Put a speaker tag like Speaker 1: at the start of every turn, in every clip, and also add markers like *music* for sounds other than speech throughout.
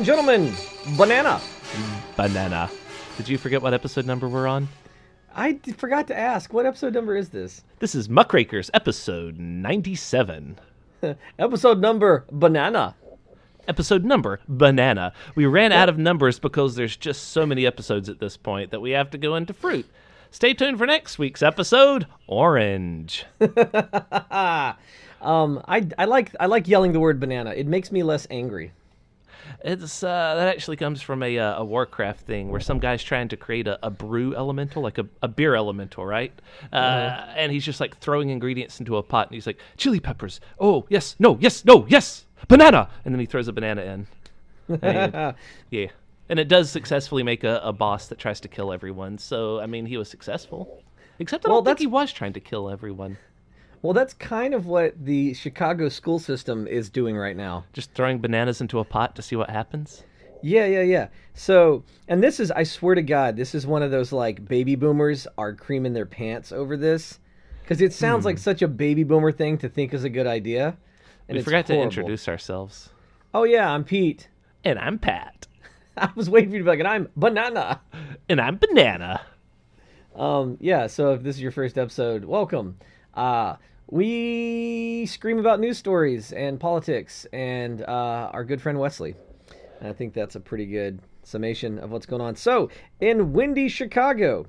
Speaker 1: And gentlemen, banana.
Speaker 2: Banana. Did you forget what episode number we're on?
Speaker 1: I d- forgot to ask, what episode number is this?
Speaker 2: This is Muckrakers, episode 97. *laughs*
Speaker 1: Episode number banana.
Speaker 2: Episode number banana. We ran out of numbers because there's just so many episodes at this point that we have to go into fruit. Stay tuned for next week's episode, Orange. *laughs*
Speaker 1: Um, I, I like I like yelling the word banana. It makes me less angry.
Speaker 2: It's uh, that actually comes from a uh, a Warcraft thing where some guy's trying to create a, a brew elemental, like a, a beer elemental, right? Uh, And he's just like throwing ingredients into a pot, and he's like, chili peppers. Oh yes, no, yes, no, yes, banana, and then he throws a banana in. And *laughs* yeah, and it does successfully make a, a boss that tries to kill everyone. So I mean, he was successful. Except I
Speaker 1: Well,
Speaker 2: don't think he was trying to kill everyone.
Speaker 1: Well, that's kind of what the Chicago school system is doing right now.
Speaker 2: Just throwing bananas into a pot to see what happens.
Speaker 1: Yeah, yeah, yeah. So, and this is, I swear to God, this is one of those like baby boomers are creaming their pants over this. Because it sounds like such a baby boomer thing to think is a good idea. And
Speaker 2: we forgot to introduce ourselves.
Speaker 1: Oh, yeah, I'm Pete.
Speaker 2: And I'm Pat. *laughs*
Speaker 1: I was waiting for you to be like, and I'm Banana.
Speaker 2: And I'm banana.
Speaker 1: Um, yeah, so if this is your first episode, welcome. Uh, we scream about news stories and politics and uh, our good friend Wesley. And I think that's a pretty good summation of what's going on. So, in windy Chicago,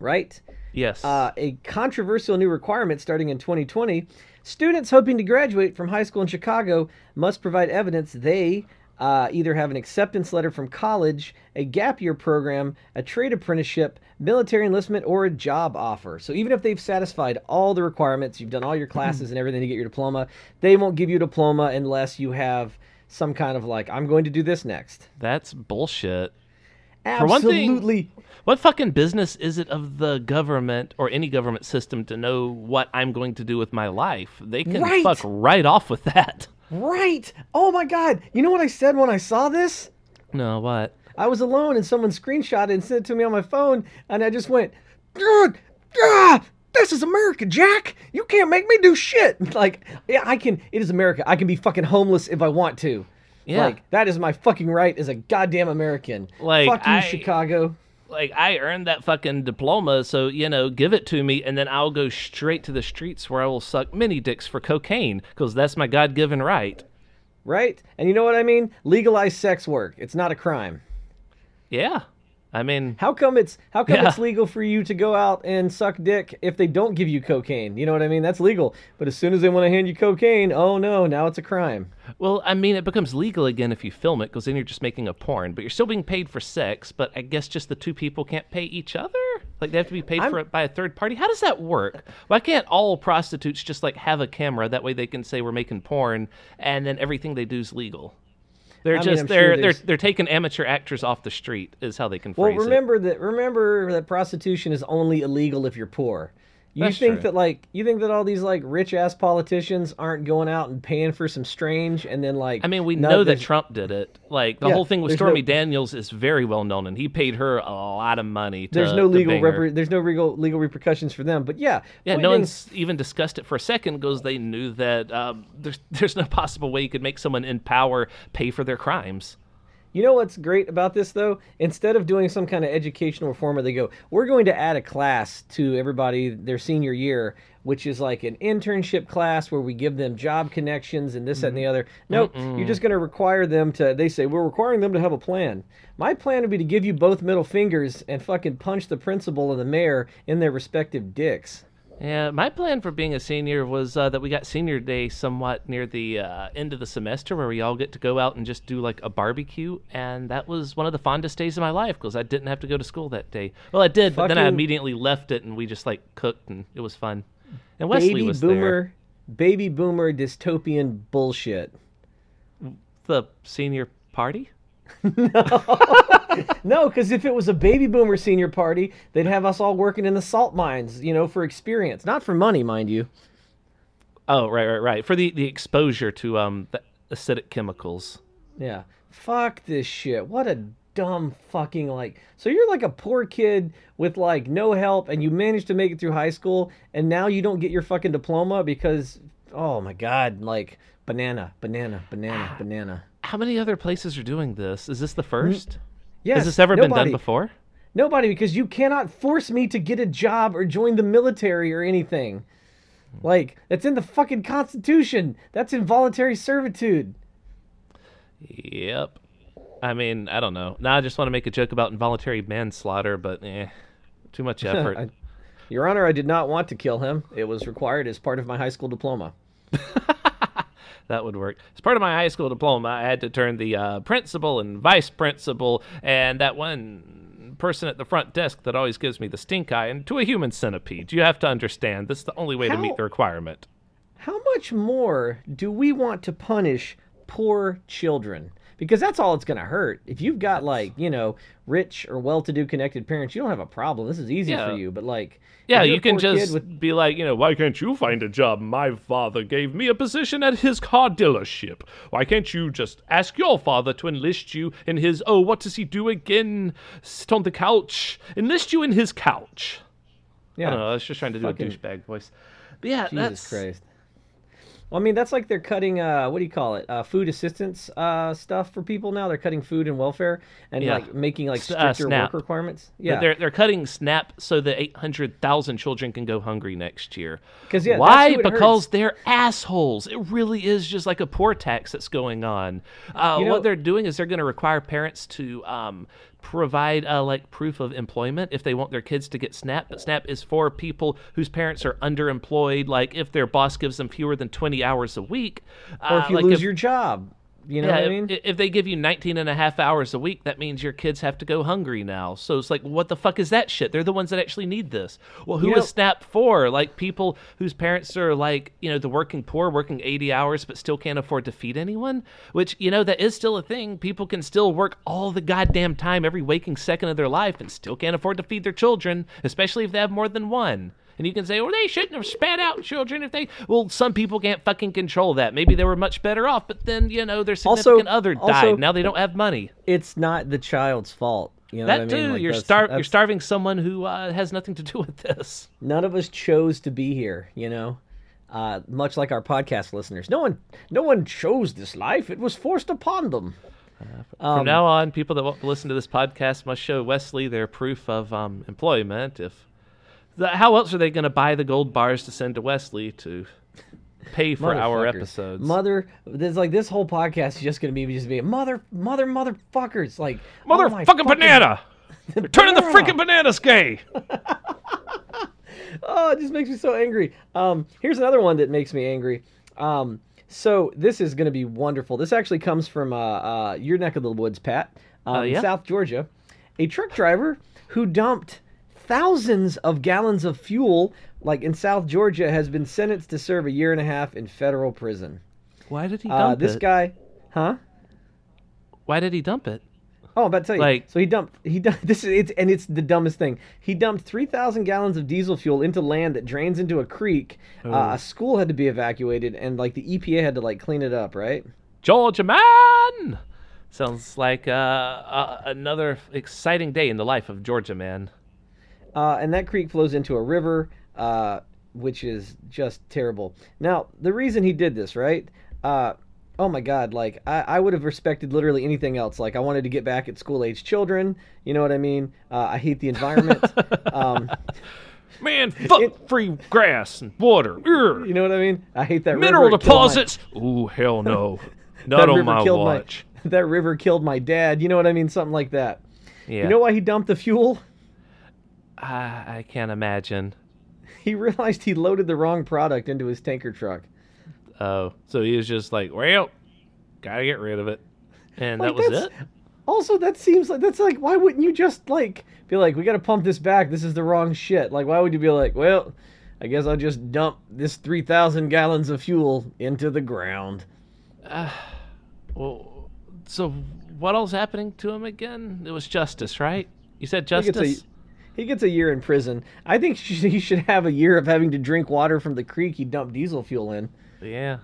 Speaker 1: right?
Speaker 2: Yes.
Speaker 1: Uh, a controversial new requirement starting in 2020 students hoping to graduate from high school in Chicago must provide evidence they uh, either have an acceptance letter from college, a gap year program, a trade apprenticeship, military enlistment, or a job offer. So even if they've satisfied all the requirements, you've done all your classes and everything to get your diploma, they won't give you a diploma unless you have some kind of like, I'm going to do this next.
Speaker 2: That's bullshit.
Speaker 1: Absolutely.
Speaker 2: one thing- What fucking business is it of the government or any government system to know what I'm going to do with my life? They can
Speaker 1: Right.
Speaker 2: fuck right off with that.
Speaker 1: Right. Oh my God. You know what I said when I saw this?
Speaker 2: No, what?
Speaker 1: I was alone and someone screenshot it and sent it to me on my phone, and I just went, "God, ah, this is America, Jack. You can't make me do shit." *laughs* Like, yeah, I can. It is America. I can be fucking homeless if I want to.
Speaker 2: Yeah.
Speaker 1: Like that is my fucking right as a goddamn American.
Speaker 2: Like,
Speaker 1: fuck you,
Speaker 2: I-
Speaker 1: Chicago.
Speaker 2: Like I earned that fucking diploma, so you know, give it to me, and then I'll go straight to the streets where I will suck mini dicks for cocaine, because that's my God-given right.
Speaker 1: Right? And you know what I mean? Legalize sex work. It's not a crime.
Speaker 2: Yeah, I mean,
Speaker 1: How come it's how come
Speaker 2: Yeah.
Speaker 1: it's *laughs* legal for you to go out and suck dick if they don't give you cocaine? You know what I mean? That's legal. But as soon as they want to hand you cocaine, oh no, now it's a crime.
Speaker 2: Well, I mean, it becomes legal again if you film it, because then you're just making a porn, but you're still being paid for sex. But I guess just the two people can't pay each other. Like they have to be paid
Speaker 1: I'm-
Speaker 2: for it by a third party. How does that work? Why can't all prostitutes just like have a camera? That way they can say we're making porn, and then everything they do is legal. They're
Speaker 1: I
Speaker 2: just
Speaker 1: I'm sure
Speaker 2: they're they're they're taking amateur actors off the street is how they can
Speaker 1: Well,
Speaker 2: phrase it.
Speaker 1: Well remember that remember that prostitution is only illegal if you're poor. You
Speaker 2: That's
Speaker 1: think
Speaker 2: true.
Speaker 1: that like you think that all these like rich ass politicians aren't going out and paying for some strange and then like
Speaker 2: I mean, we know that Trump did it. Like the
Speaker 1: Yeah,
Speaker 2: whole thing with Stormy
Speaker 1: no-
Speaker 2: Daniels is very well known, and he paid her a lot of money. To,
Speaker 1: there's no legal repre- there's no legal legal repercussions for them. But yeah,
Speaker 2: Yeah, no one's even discussed it for a second because they knew that um, there's *laughs* there's no possible way you could make someone in power pay for their crimes.
Speaker 1: You know what's great about this though? Instead of doing some kind of educational reform where they go, we're going to add a class to everybody their senior year, which is like an internship class where we give them job connections and this that, and the mm-hmm. other. Nope, you're just going to require them to. They say we're requiring them to have a plan. My plan would be to give you both middle fingers and fucking punch the principal and the mayor in their respective dicks.
Speaker 2: Yeah, my plan for being a senior was uh, that we got senior day somewhat near the uh, end of the semester where we all get to go out and just do like a barbecue. And that was one of the fondest days of my life because I didn't have to go to school that day. Well, I did, but then I immediately left it and we just like cooked and it was fun. And Wesley
Speaker 1: baby
Speaker 2: was
Speaker 1: boomer, baby boomer dystopian bullshit.
Speaker 2: The senior party? *laughs*
Speaker 1: No, because if it was a baby boomer senior party, they'd have us all working in the salt mines, you know, for experience, not for money, mind you.
Speaker 2: Oh, right, right, right. For the, the exposure to um the acidic chemicals.
Speaker 1: Yeah. Fuck this shit. What a dumb fucking like. So you're like a poor kid with like no help and you managed to make it through high school and now you don't get your fucking diploma because oh my god, like banana, banana, banana, banana.
Speaker 2: How many other places are doing this? Is this the first?
Speaker 1: Yes,
Speaker 2: Has this ever been done before?
Speaker 1: Nobody, because you cannot force me to get a job or join the military or anything. Like, that's in the fucking Constitution. That's involuntary servitude.
Speaker 2: Yep. I mean, I don't know. Now I just want to make a joke about involuntary manslaughter, but eh, too much *laughs* effort.
Speaker 1: I- Your Honor, I did not want to kill him. It was required as part of my high school diploma. *laughs*
Speaker 2: that would work. As part of my high school diploma, I had to turn the uh, principal and vice principal and that one person at the front desk that always gives me the stink eye into a human centipede. You have to understand, this is the only way to meet the requirement.
Speaker 1: How much more do we want to punish poor children? Because that's all it's going to hurt. If you've got, like, you know, rich or well to do connected parents, you don't have a problem. This is easy
Speaker 2: Yeah.
Speaker 1: for you. But, like,
Speaker 2: Yeah, you can just
Speaker 1: with-
Speaker 2: be like, you know, why can't you find a job? My father gave me a position at his car dealership. Why can't you just ask your father to enlist you in his, oh, what does he do again? Sit on the couch. Enlist you in his couch. I
Speaker 1: yeah.
Speaker 2: don't know. I was just trying to do
Speaker 1: Fucking-
Speaker 2: a douchebag voice. But yeah,
Speaker 1: Jesus
Speaker 2: that's
Speaker 1: Christ. Well, I mean, that's like they're cutting, uh, what do you call it? Uh, food assistance uh, stuff for people now. They're cutting food and welfare and
Speaker 2: Yeah.
Speaker 1: like making like
Speaker 2: uh,
Speaker 1: stricter work requirements. Yeah.
Speaker 2: They're they're cutting SNAP so that 800,000 children can go hungry next year.
Speaker 1: 'Cause, yeah,
Speaker 2: Why? Because
Speaker 1: hurts.
Speaker 2: they're assholes. It really is just like a poor tax that's going on. Uh,
Speaker 1: You know-
Speaker 2: what they're doing is they're going to require parents to um, provide uh, like proof of employment if they want their kids to get SNAP. But SNAP is for people whose parents are underemployed. Like if their boss gives them fewer than 20 hours a week,
Speaker 1: or
Speaker 2: uh,
Speaker 1: if you
Speaker 2: like
Speaker 1: lose
Speaker 2: if-
Speaker 1: your job. You know
Speaker 2: yeah,
Speaker 1: what I
Speaker 2: if-
Speaker 1: mean?
Speaker 2: if, they give you 19 and a half hours a week, that means your kids have to go hungry now. So it's like, what the fuck is that shit? They're the ones that actually need this. Well, who
Speaker 1: You
Speaker 2: is
Speaker 1: know-
Speaker 2: SNAP for? Like people whose parents are like, you know, the working poor, working 80 hours, but still can't afford to feed anyone? Which, you know, that is still a thing. People can still work all the goddamn time, every waking second of their life, and still can't afford to feed their children, especially if they have more than one. And you can say, well, they shouldn't have spat out children if they. Well, some people can't fucking control that. Maybe they were much better off, but then, you know, their
Speaker 1: Also-
Speaker 2: significant other died.
Speaker 1: also-
Speaker 2: now they don't have money.
Speaker 1: it's not the child's fault. You know
Speaker 2: That
Speaker 1: what I mean?
Speaker 2: too.
Speaker 1: Like,
Speaker 2: you're
Speaker 1: that's-
Speaker 2: star- You're starving someone who uh, has nothing to do with this.
Speaker 1: None of us chose to be here. You know, uh, much like our podcast listeners. No one, no one chose this life. It was forced upon them. Um,
Speaker 2: From now on, people that want to listen to this podcast must show Wesley their proof of um, employment. If the, how else are they going to buy the gold bars to send to Wesley to pay for our episodes?
Speaker 1: Mother, there's like this whole podcast is just gonna be just be mother, mother, motherfuckers. Like oh my
Speaker 2: Motherfucking
Speaker 1: fucking-
Speaker 2: banana! They're *laughs* turning the freaking bananas *laughs* gay.
Speaker 1: Oh, it just makes me so angry. Um, here's another one that makes me angry. Um, so this is going to be wonderful. This actually comes from uh, uh, your neck of the woods, Pat, um,
Speaker 2: Oh, yeah?
Speaker 1: South Georgia. A truck driver who dumped thousands of gallons of fuel, like in South Georgia, has been sentenced to serve a year and a half in federal prison.
Speaker 2: Why did he
Speaker 1: Uh,
Speaker 2: dump
Speaker 1: this
Speaker 2: it?
Speaker 1: guy, huh?
Speaker 2: Why did he dump it?
Speaker 1: Oh, I'm about to tell you.
Speaker 2: Like-
Speaker 1: so he dumped. He dumped. *laughs* This is it's and it's the dumbest thing. He dumped three thousand gallons of diesel fuel into land that drains into a creek. Uh,
Speaker 2: Oh.
Speaker 1: a school had to be evacuated, and like the EPA had to like clean it up, right?
Speaker 2: Georgia man. Sounds like uh, uh, another exciting day in the life of Georgia man.
Speaker 1: Uh, and that creek flows into a river, uh, which is just terrible. Now, the reason he did this, right? Uh, oh my God! Like I, I would have respected literally anything else. Like I wanted to get back at school age children. You know what I mean? Uh, I hate the environment. *laughs* um,
Speaker 2: Man, fuck free grass and water.
Speaker 1: You know what I mean? I hate that
Speaker 2: Mineral
Speaker 1: river. It killed my-
Speaker 2: deposits. Ooh, hell no. *laughs* Not on my watch.
Speaker 1: my *laughs* that river killed my dad. You know what I mean? Something like that.
Speaker 2: Yeah.
Speaker 1: You know why he dumped the fuel?
Speaker 2: I, I can't imagine. *laughs*
Speaker 1: He realized he loaded the wrong product into his tanker truck.
Speaker 2: Oh, so he was just like, well, gotta get rid of it. And
Speaker 1: Like,
Speaker 2: that was it?
Speaker 1: Also, that seems like that's like why wouldn't you just like be like we got to pump this back? This is the wrong shit. Like why would you be like, well, I guess I'll just dump this 3,000 gallons of fuel into the ground.
Speaker 2: Uh, well, so what else happening to him again? It was justice, right? You said justice?
Speaker 1: He gets a year in prison. I think *laughs* he should have a year of having to drink water from the creek he dumped diesel fuel in.
Speaker 2: Yeah.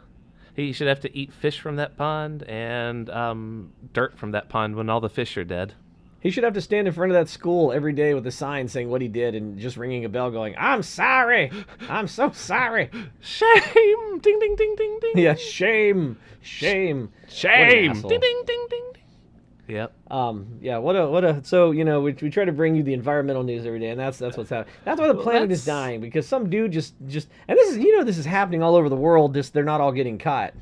Speaker 2: He should have to eat fish from that pond and um, dirt from that pond when all the fish are dead.
Speaker 1: He should have to stand in front of that school every day with a sign saying what he did and just ringing a bell going, I'm sorry. I'm so sorry. *laughs*
Speaker 2: Shame! Ding ding ding ding ding.
Speaker 1: Yeah, shame. Shame.
Speaker 2: Shame! Ding ding ding ding ding. Yep.
Speaker 1: Um, yeah, what a what a so you know we, we try to bring you the environmental news every day, and that's that's what's happening. That's why the
Speaker 2: Well,
Speaker 1: planet is dying because some dude just just and this is you know this is happening all over the world. Just they're not all getting caught.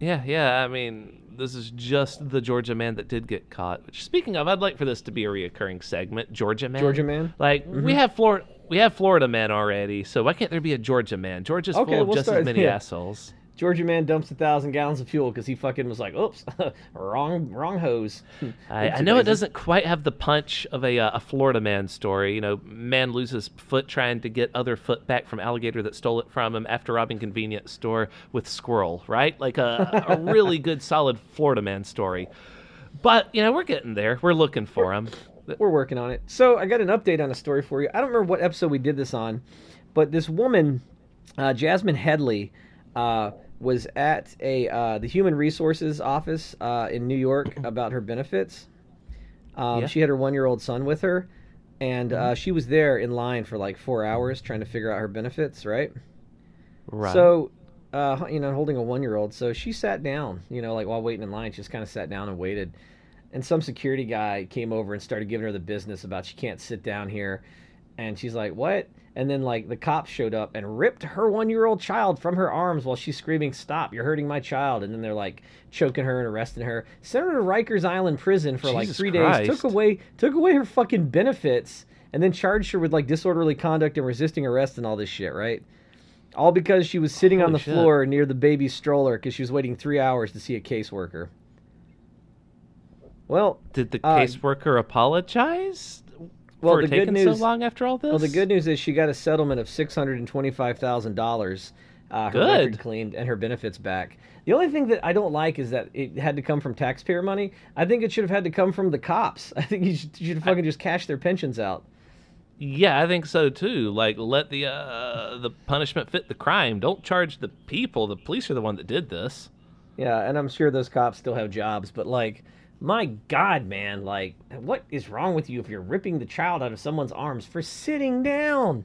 Speaker 2: Yeah, yeah. I mean, this is just the Georgia man that did get caught. Which, speaking of, I'd like for this to be a reoccurring segment. Georgia man.
Speaker 1: Georgia man?
Speaker 2: Like we have Florida. We have Florida man already, so why can't there be a Georgia man? Georgia's
Speaker 1: Okay,
Speaker 2: full of
Speaker 1: we'll
Speaker 2: just
Speaker 1: start-
Speaker 2: as many *laughs*
Speaker 1: yeah.
Speaker 2: assholes.
Speaker 1: Georgia man dumps a thousand gallons of fuel because he fucking was like, "Oops, *laughs* wrong wrong hose." *laughs*
Speaker 2: I, I know it doesn't quite have the punch of a, uh, a Florida man story. You know, man loses foot trying to get other foot back from alligator that stole it from him after robbing convenience store with squirrel, right? Like a, a really good, *laughs* solid Florida man story. But, you know, we're getting there. We're looking for him.
Speaker 1: We're working on it. So I got an update on a story for you. I don't remember what episode we did this on, but this woman, uh, Jazmine Headley, uh, was at a uh, the Human Resources office uh, in New York *clears throat* about her benefits. Um,
Speaker 2: Yeah.
Speaker 1: She had her one year old son with her, and uh, she was there in line for like four hours trying to figure out her benefits. Right.
Speaker 2: Right.
Speaker 1: So, uh, you know, holding a one year old. So she sat down, you know, like while waiting in line, she just kind of sat down and waited. And some security guy came over and started giving her the business about she can't sit down here. And she's like, what? And then, like, the cops showed up and ripped her one year old child from her arms while she's screaming, Stop, you're hurting my child. And then they're like choking her and arresting her. Sent her to Rikers Island prison for like
Speaker 2: Jesus
Speaker 1: three days. Took away, took away her fucking benefits and then charged her with like disorderly conduct and resisting arrest and all this shit, right? All because she was sitting on the
Speaker 2: shit.
Speaker 1: floor near the baby stroller because she was waiting three hours to see a caseworker. Well,
Speaker 2: Did the
Speaker 1: uh,
Speaker 2: caseworker apologize
Speaker 1: well, the good news-
Speaker 2: so long after all this?
Speaker 1: well, the good news is she got a settlement of six hundred and twenty-five thousand dollars. Uh, her
Speaker 2: Good.
Speaker 1: record cleaned and her benefits back. The only thing that I don't like is that it had to come from taxpayer money. I think it should have had to come from the cops. *laughs* I think you should, you should fucking just cash their pensions out.
Speaker 2: Yeah, I think so too. Like, let the uh, the punishment fit the crime. Don't charge the people. The police are the one that did this.
Speaker 1: Yeah, and I'm sure those cops still have jobs, but like, my God, man, like, what is wrong with you if you're ripping the child out of someone's arms for sitting down?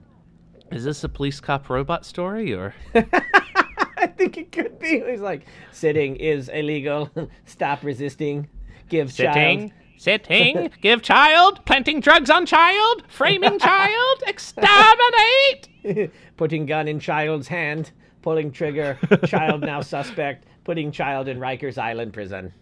Speaker 2: Is this a police cop robot story or? *laughs*
Speaker 1: I think it could be. He's like, sitting is illegal. *laughs* Stop resisting. Give child.
Speaker 2: sitting, *laughs* give child, planting drugs on child, framing child, exterminate.
Speaker 1: Putting gun in child's hand. Pulling trigger. Child now suspect. Putting child in Rikers Island prison.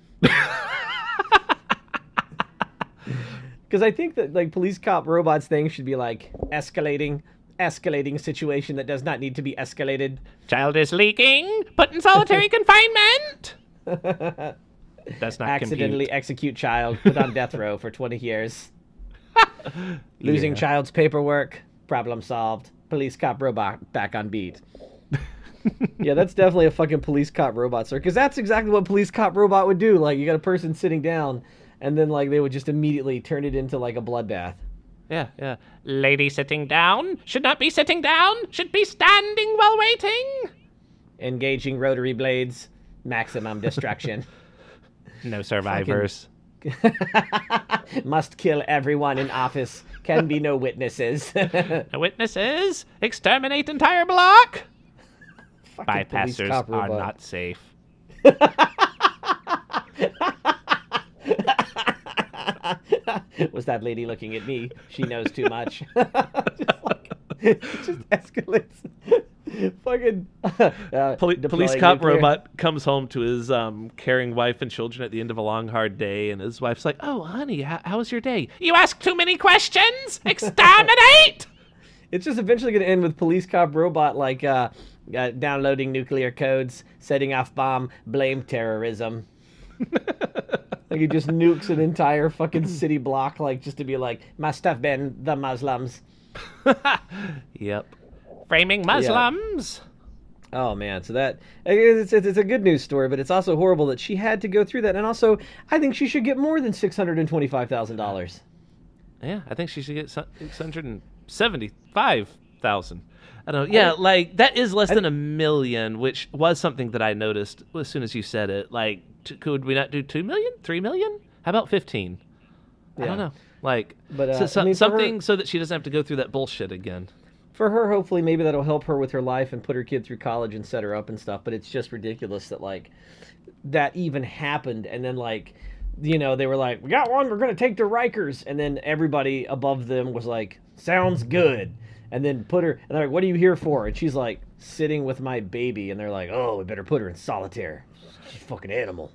Speaker 1: Because I think that like police cop robots thing should be like escalating, escalating situation that does not need to be escalated.
Speaker 2: Child is leaking. Put in solitary *laughs* confinement. *laughs* That's not
Speaker 1: Accidentally
Speaker 2: compute.
Speaker 1: execute child. Put on death row for 20 years. *laughs* Losing
Speaker 2: Yeah.
Speaker 1: child's paperwork. Problem solved. Police cop robot back on beat. yeah, that's definitely a fucking police cop robot, sir. Because that's exactly what police cop robot would do. Like, you got a person sitting down, and then like they would just immediately turn it into like a bloodbath.
Speaker 2: Yeah, yeah. Lady sitting down should not be sitting down. Should be standing while waiting.
Speaker 1: Engaging rotary blades, maximum destruction. *laughs*
Speaker 2: No survivors. *laughs*
Speaker 1: Must kill everyone in office. Can be no witnesses. *laughs*
Speaker 2: No witnesses. Exterminate entire block. Bypassers are not safe. *laughs*
Speaker 1: Was that lady looking at me? She knows too much. *laughs* just, like, it just escalates. Fucking uh,
Speaker 2: Poli- police cop
Speaker 1: nuclear-
Speaker 2: robot comes home to his um, caring wife and children at the end of a long, hard day, and his wife's like, "Oh, honey, how, how was your day? You ask too many questions. Exterminate." *laughs*
Speaker 1: It's just eventually going to end with police cop robot like uh, uh, downloading nuclear codes, setting off bomb, blame terrorism. Like he just nukes an entire fucking *clears throat* city block, like just to be like, must have been the Muslims. *laughs*
Speaker 2: yep. Framing Muslims.
Speaker 1: Oh man, so that it's, it's, it's a good news story, but it's also horrible that she had to go through that. And also, I think she should get more than six hundred and twenty-five thousand dollars.
Speaker 2: Yeah, I think she should get six hundred and seventy-five thousand. I don't know. Yeah, like that is less than a million, which was something that I noticed as soon as you said it. Like, t- could we not do two million, three million? How about fifteen? I don't know. Like,
Speaker 1: But, uh,
Speaker 2: so, so-
Speaker 1: I mean, for her-
Speaker 2: something so that she doesn't have to go through that bullshit again.
Speaker 1: for her hopefully maybe that'll help her with her life and put her kid through college and set her up and stuff but it's just ridiculous that like that even happened and then like you know they were like we got one we're gonna take to rikers and then everybody above them was like sounds good and then put her and they're like what are you here for? And she's like sitting with my baby and they're like oh we better put her in solitaire. She's a fucking animal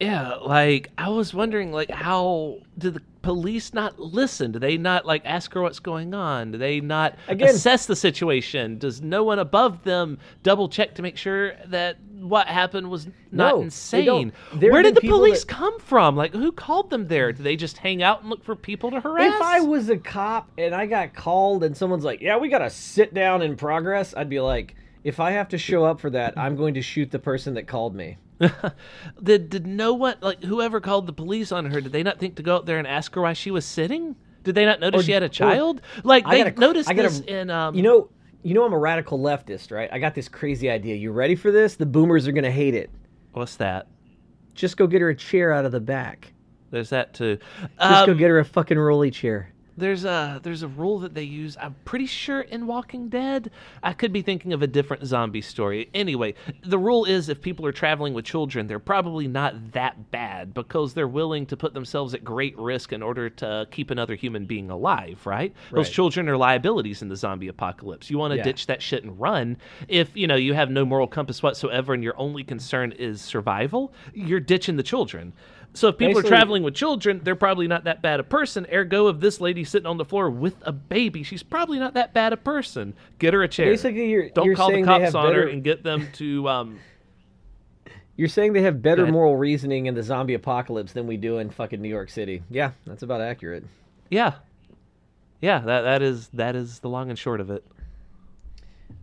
Speaker 2: Yeah, like I was wondering, like how did the police not listen? Do they not like ask her what's going on? Do they not
Speaker 1: Again-
Speaker 2: assess the situation? Does no one above them double check to make sure that what happened was not
Speaker 1: No,
Speaker 2: insane? Where did the police
Speaker 1: that-
Speaker 2: come from? Like who called them there? Do they just hang out and look for people to harass?
Speaker 1: If I was a cop and I got called and someone's like, "Yeah, we got to sit down in progress," I'd be like, "If I have to show up for that, I'm going to shoot the person that called me." *laughs*
Speaker 2: did did no one like whoever called the police on her? Did they not think to go out there and ask her why she was sitting? Did they not notice
Speaker 1: Or-
Speaker 2: she had a
Speaker 1: or-
Speaker 2: child? Like
Speaker 1: I
Speaker 2: they
Speaker 1: gotta-
Speaker 2: noticed
Speaker 1: I gotta-
Speaker 2: this in um.
Speaker 1: You know, you know, I'm a radical leftist, right? I got this crazy idea. You ready for this? The boomers are going to hate it.
Speaker 2: what's that?
Speaker 1: Just go get her a chair out of the back.
Speaker 2: There's that too.
Speaker 1: Just go
Speaker 2: Um,
Speaker 1: get her a fucking rolly chair.
Speaker 2: There's a there's a rule that they use. I'm pretty sure in Walking Dead. I could be thinking of a different zombie story. Anyway, the rule is if people are traveling with children, they're probably not that bad because they're willing to put themselves at great risk in order to keep another human being alive. Right? Those children are liabilities in the zombie apocalypse. You want to
Speaker 1: Yeah.
Speaker 2: ditch that shit and run. If you know you have no moral compass whatsoever and your only concern is survival, you're ditching the children. So if people
Speaker 1: Basically-
Speaker 2: are traveling with children, they're probably not that bad a person. Ergo, if this lady sitting on the floor with a baby, she's probably not that bad a person. Get her a chair.
Speaker 1: Basically, you're
Speaker 2: Don't
Speaker 1: you're
Speaker 2: call the cops on
Speaker 1: better.
Speaker 2: her and get them to. *laughs* Um,
Speaker 1: You're saying they have better moral reasoning in the zombie apocalypse than we do in fucking New York City. Yeah, that's about accurate.
Speaker 2: yeah, yeah. That that is that is the long and short of it.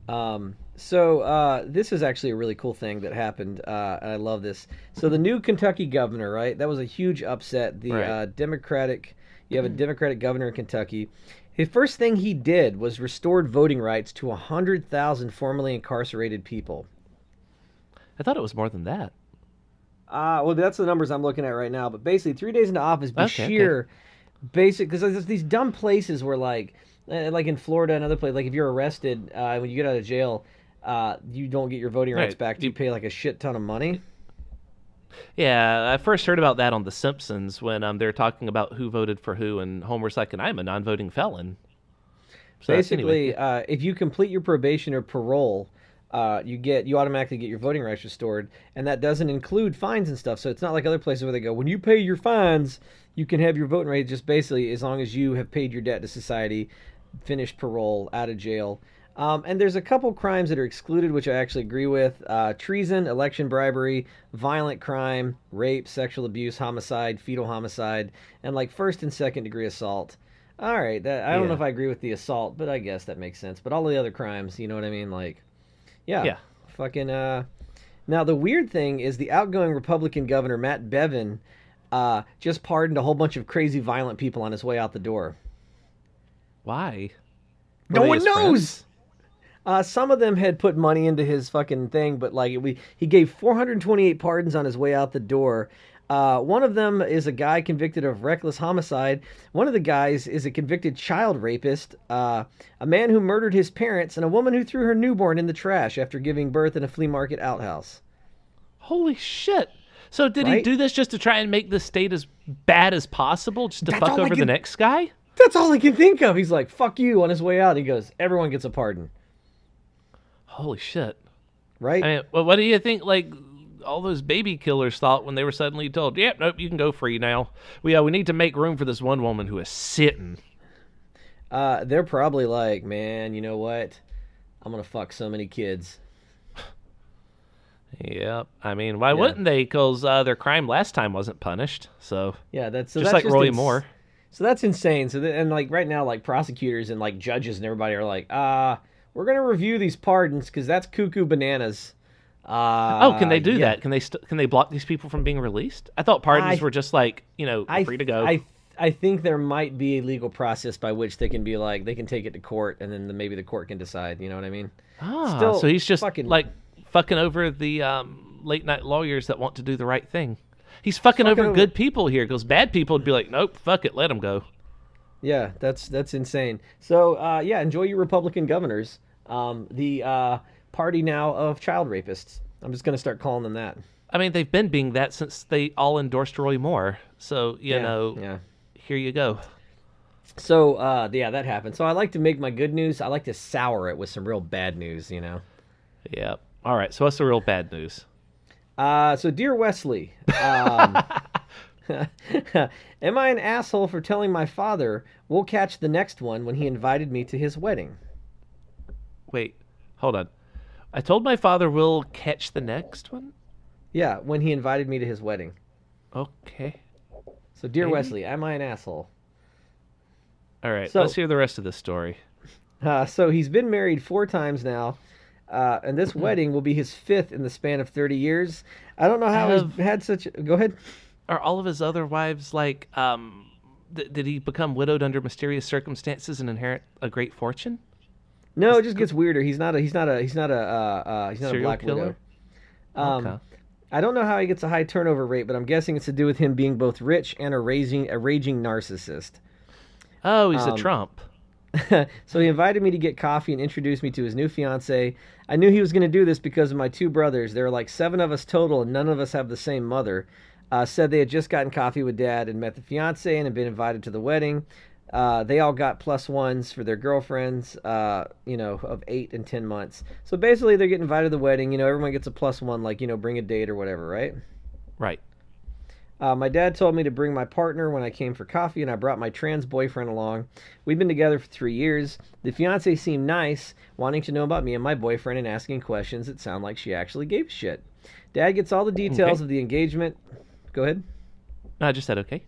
Speaker 1: Um, so uh, this is actually a really cool thing that happened, uh, and I love this. So the new Kentucky governor, right? That was a huge upset. The
Speaker 2: Right.
Speaker 1: uh, Democratic, you have a Democratic governor in Kentucky. The first thing he did was restored voting rights to hundred thousand formerly incarcerated people.
Speaker 2: I thought it was more than that.
Speaker 1: Uh, well, that's the numbers I'm looking at right now. But basically, three days into office,
Speaker 2: Okay, okay.
Speaker 1: Beshear, basic because there's these dumb places where like, like in Florida and other places, like if you're arrested uh, when you get out of jail, uh, you don't get your voting rights
Speaker 2: Right.
Speaker 1: back. You,
Speaker 2: You-
Speaker 1: pay like a shit ton of money.
Speaker 2: Yeah, I first heard about that on The Simpsons when um, they're talking about who voted for who, and Homer's like, "And I'm a non-voting felon." So
Speaker 1: Basically,
Speaker 2: anyway,
Speaker 1: uh, if you complete your probation or parole, uh, you get you automatically get your voting rights restored, and that doesn't include fines and stuff. So it's not like other places where they go when you pay your fines, you can have your voting rights. Just basically as long as you have paid your debt to society, finished parole, out of jail. Um, and there's a couple crimes that are excluded, which I actually agree with: uh, treason, election bribery, violent crime, rape, sexual abuse, homicide, fetal homicide, and like first and second degree assault. All right, that, I don't know if I agree with the assault, but I guess that makes sense. But all the other crimes, you know what I mean? Like, yeah,
Speaker 2: Yeah.
Speaker 1: fucking. Uh, now the weird thing is the outgoing Republican governor Matt Bevin uh, just pardoned a whole bunch of crazy, violent people on his way out the door.
Speaker 2: Why? Were
Speaker 1: No one knows. Uh, some of them had put money into his fucking thing, but like we, he gave 428 pardons on his way out the door. Uh, one of them is a guy convicted of reckless homicide. One of the guys is a convicted child rapist, uh, a man who murdered his parents, and a woman who threw her newborn in the trash after giving birth in a flea market outhouse.
Speaker 2: Holy shit! So did he do this just to try and make the state as bad as possible, just to
Speaker 1: That's
Speaker 2: fuck over the next guy?
Speaker 1: That's all I can think of. He's like, "Fuck you!" on his way out. He goes, "Everyone gets a pardon."
Speaker 2: Holy shit!
Speaker 1: Right?
Speaker 2: I mean, well, what do you think? Like all those baby killers thought when they were suddenly told, "Yep, nope, you can go free now." We uh, we need to make room for this one woman who is sitting.
Speaker 1: uh, they're probably like, "Man, you know what? I'm gonna fuck so many kids." *laughs*
Speaker 2: Yep. I mean, why wouldn't they? Because uh, their crime last time wasn't punished. So
Speaker 1: Yeah, that's so
Speaker 2: just
Speaker 1: that's
Speaker 2: like Roy
Speaker 1: ins-
Speaker 2: Moore.
Speaker 1: So that's insane. So th- and like right now, like prosecutors and like judges and everybody are like, uh, we're gonna review these pardons because that's cuckoo bananas. Uh,
Speaker 2: Oh, can they do
Speaker 1: yeah.
Speaker 2: that? Can they st- can they block these people from being released? I thought pardons
Speaker 1: I-
Speaker 2: were just like you know
Speaker 1: I
Speaker 2: free to go.
Speaker 1: I I think there might be a legal process by which they can be like they can take it to court and then the, maybe the court can decide. You know what I mean?
Speaker 2: ah,
Speaker 1: still
Speaker 2: so he's just
Speaker 1: fucking-
Speaker 2: like fucking over the um, late night lawyers that want to do the right thing. He's fucking,
Speaker 1: Fucking
Speaker 2: over,
Speaker 1: over-
Speaker 2: good people here. Because bad people would be like, nope, fuck it, let him go.
Speaker 1: Yeah, that's that's insane. So uh, yeah, enjoy your Republican governors. Um, the uh, party now of child rapists. I'm just gonna start calling them that.
Speaker 2: I mean, they've been being that since they all endorsed Roy Moore. So you
Speaker 1: yeah,
Speaker 2: know,
Speaker 1: Yeah.
Speaker 2: here you go.
Speaker 1: So uh, yeah, that happened. So I like to make my good news. I like to sour it with some real bad news. You know.
Speaker 2: Yeah. All right. So what's the real bad news?
Speaker 1: Uh, so dear Wesley, um, *laughs* *laughs* am I an asshole for telling my father we'll catch the next one when he invited me to his wedding?
Speaker 2: Wait, hold on. I told my father we'll catch the next one.
Speaker 1: Yeah, when he invited me to his wedding.
Speaker 2: Okay.
Speaker 1: So dear
Speaker 2: Maybe.
Speaker 1: Wesley, am I an asshole?
Speaker 2: All right.
Speaker 1: So-
Speaker 2: let's hear the rest of the story. *laughs*
Speaker 1: Uh, so he's been married four times now, uh, and this wedding will be his fifth in the span of 30 years. I don't know how
Speaker 2: Have-
Speaker 1: he's had such. Go ahead.
Speaker 2: Are all of his other wives like? Um, th- did he become widowed under mysterious circumstances and inherit a great fortune?
Speaker 1: No, it just gets weirder. He's not a. He's not a. He's not a. Uh, uh, he's not a black
Speaker 2: killer?
Speaker 1: widow. Um,
Speaker 2: Okay.
Speaker 1: I don't know how he gets a high turnover rate, but I'm guessing it's to do with him being both rich and a raging a raging narcissist.
Speaker 2: Oh, he's a
Speaker 1: um,
Speaker 2: Trump. *laughs*
Speaker 1: so he invited me to get coffee and introduced me to his new fiance. I knew he was going to do this because of my two brothers. There are like seven of us total, and none of us have the same mother. Uh, said they had just gotten coffee with dad and met the fiance and had been invited to the wedding. Uh, they all got plus ones for their girlfriends, uh, you know, of eight and ten months. So basically, they're getting invited to the wedding. You know, everyone gets a plus one, like you know, bring a date or whatever, right?
Speaker 2: Right.
Speaker 1: Uh, my dad told me to bring my partner when I came for coffee, and I brought my trans boyfriend along. We've been together for three years. The fiance seemed nice, wanting to know about me and my boyfriend and asking questions that sound like she actually gave a shit. Dad gets all the details
Speaker 2: Okay.
Speaker 1: of the engagement. Go ahead.
Speaker 2: No, I just said okay.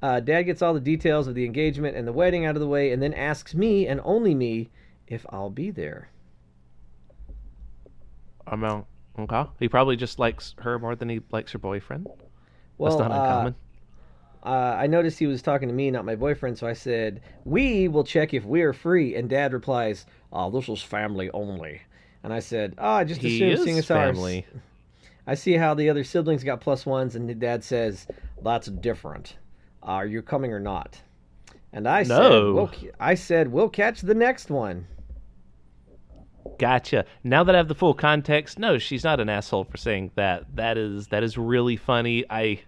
Speaker 1: Uh, Dad gets all the details of the engagement and the wedding out of the way, and then asks me and only me if I'll be there.
Speaker 2: I mean, okay. He probably just likes her more than he likes her boyfriend.
Speaker 1: Well,
Speaker 2: That's not
Speaker 1: uh,
Speaker 2: uncommon.
Speaker 1: uh, I noticed he was talking to me, not my boyfriend, so I said, We will check if we're free. And dad replies, Oh, this is family only. And I said, Oh, I just
Speaker 2: he
Speaker 1: assumed seeing as
Speaker 2: family. *laughs*
Speaker 1: I see how the other siblings got plus ones, and dad says, That's different. Are you coming or not? And I said,
Speaker 2: No.
Speaker 1: we'll, c- I said, We'll catch the next one.
Speaker 2: Gotcha. Now that I have the full context, no, she's not an asshole for saying that. That is that is really funny. I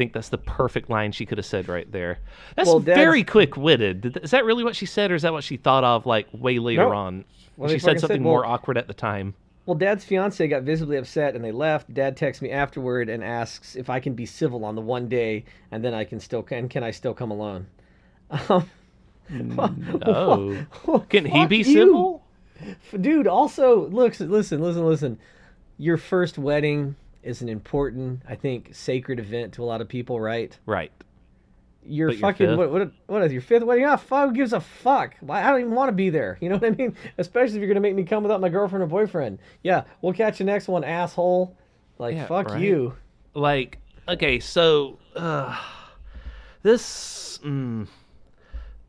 Speaker 2: think that's the perfect line she could have said right there. That's
Speaker 1: Well,
Speaker 2: very quick-witted. Is that really what she said, or is that what she thought of like way later
Speaker 1: Nope.
Speaker 2: on?
Speaker 1: Well,
Speaker 2: she said something
Speaker 1: said,
Speaker 2: more awkward at the time.
Speaker 1: Well, dad's fiance got visibly upset and they left. Dad texts me afterward and asks if I can be civil on the one day and then I can still and can I still come alone? *laughs* Um,
Speaker 2: No. Can he be
Speaker 1: you.
Speaker 2: civil?
Speaker 1: Dude, also, look, listen, listen, listen. Your first wedding is an important, I think, sacred event to a lot of people, right?
Speaker 2: Right.
Speaker 1: Your
Speaker 2: But
Speaker 1: fucking what, what what is your fifth wedding? Ah, fuck, who gives a fuck? Why I don't even want to be there. You know what I mean? Especially if you're gonna make me come without my girlfriend or boyfriend. Yeah, we'll catch the next one, asshole. Like
Speaker 2: Yeah,
Speaker 1: fuck
Speaker 2: right.
Speaker 1: you.
Speaker 2: like okay so uh, this mm,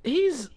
Speaker 2: he's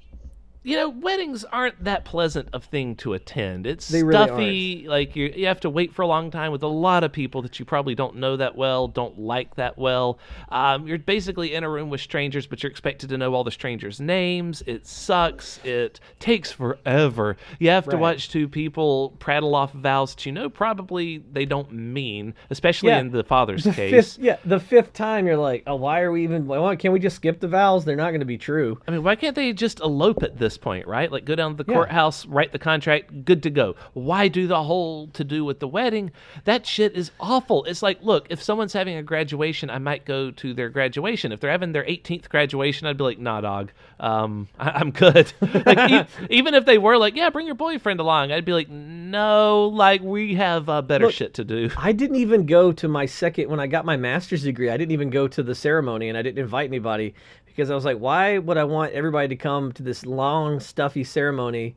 Speaker 2: you know weddings aren't that pleasant of thing to attend it's
Speaker 1: They really
Speaker 2: stuffy like you you have to wait for a long time with a lot of people that you probably don't know that well don't like that well um, you're basically in a room with strangers but you're expected to know all the strangers names it sucks it takes forever you have to watch two people prattle off vows that you know probably they don't mean especially
Speaker 1: Yeah.
Speaker 2: in the father's
Speaker 1: The
Speaker 2: case
Speaker 1: fifth, yeah, the fifth time you're like, oh, why are we even? Why, can't we just skip the vows? They're not going to be true.
Speaker 2: I mean, why can't they just elope at this point, right? Like go down to the
Speaker 1: Yeah.
Speaker 2: courthouse, write the contract, good to go. Why do the whole to do with the wedding? That shit is awful. It's like, look, if someone's having a graduation, I might go to their graduation. If they're having their 18th graduation, I'd be like, nah, dog, um, I- I'm good. *laughs* like, e- *laughs* even if they were like, yeah, bring your boyfriend along, I'd be like, no, like we have uh, better
Speaker 1: Look,
Speaker 2: shit to do.
Speaker 1: I didn't even go to my second when I got my master's degree. I didn't even go to the ceremony and I didn't invite anybody because I was like, why would I want everybody to come to this long, stuffy ceremony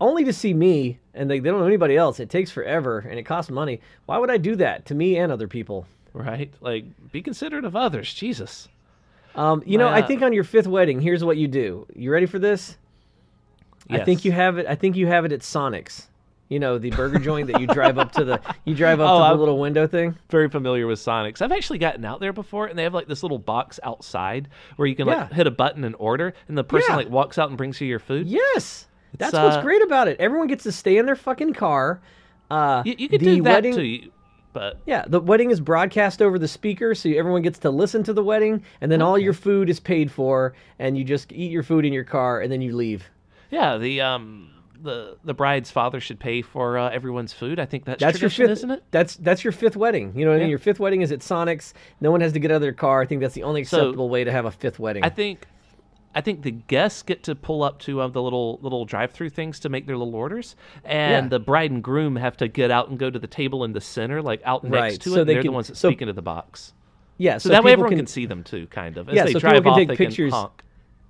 Speaker 1: only to see me and they, they don't know anybody else? It takes forever and it costs money. Why would I do that to me and other people?
Speaker 2: Right? Like, be considerate of others. Jesus.
Speaker 1: Um, you know,
Speaker 2: My,
Speaker 1: I
Speaker 2: uh,
Speaker 1: think on your fifth wedding, here's what you do. You ready for this? I think you have it. I think you have it at Sonic's. You know, the burger joint that you drive up to the you drive up *laughs*
Speaker 2: Oh,
Speaker 1: to the
Speaker 2: I'm-
Speaker 1: little window thing.
Speaker 2: Very familiar with Sonics. I've actually gotten out there before, and they have like this little box outside where you can like
Speaker 1: Yeah.
Speaker 2: hit a button and order, and the person
Speaker 1: Yeah.
Speaker 2: like walks out and brings you your food.
Speaker 1: Yes, that's
Speaker 2: uh,
Speaker 1: what's great about it. Everyone gets to stay in their fucking car. Uh,
Speaker 2: You, you could do that
Speaker 1: wedding,
Speaker 2: too, but
Speaker 1: Yeah, the wedding is broadcast over the speaker, so everyone gets to listen to the wedding, and then all your food is paid for, and you just eat your food in your car, and then you leave.
Speaker 2: yeah, the um the the bride's father should pay for uh, everyone's food. I think that's,
Speaker 1: That's your fifth,
Speaker 2: isn't it?
Speaker 1: That's that's your fifth wedding. You know what I mean? Your fifth wedding is at Sonic's. No one has to get out of their car. I think that's the only
Speaker 2: So-
Speaker 1: acceptable way to have a fifth wedding.
Speaker 2: I think I think the guests get to pull up to um, the little little drive-through things to make their little orders, and
Speaker 1: Yeah.
Speaker 2: the bride and groom have to get out and go to the table in the center, like out next
Speaker 1: Right,
Speaker 2: to
Speaker 1: so
Speaker 2: it. and
Speaker 1: they
Speaker 2: they're
Speaker 1: can-
Speaker 2: the ones that
Speaker 1: so-
Speaker 2: speak into the box.
Speaker 1: yeah,
Speaker 2: So, that way everyone can, see them too, kind of. As
Speaker 1: Yeah,
Speaker 2: they
Speaker 1: so people
Speaker 2: drive
Speaker 1: can
Speaker 2: off,
Speaker 1: take
Speaker 2: they
Speaker 1: pictures.
Speaker 2: can honk.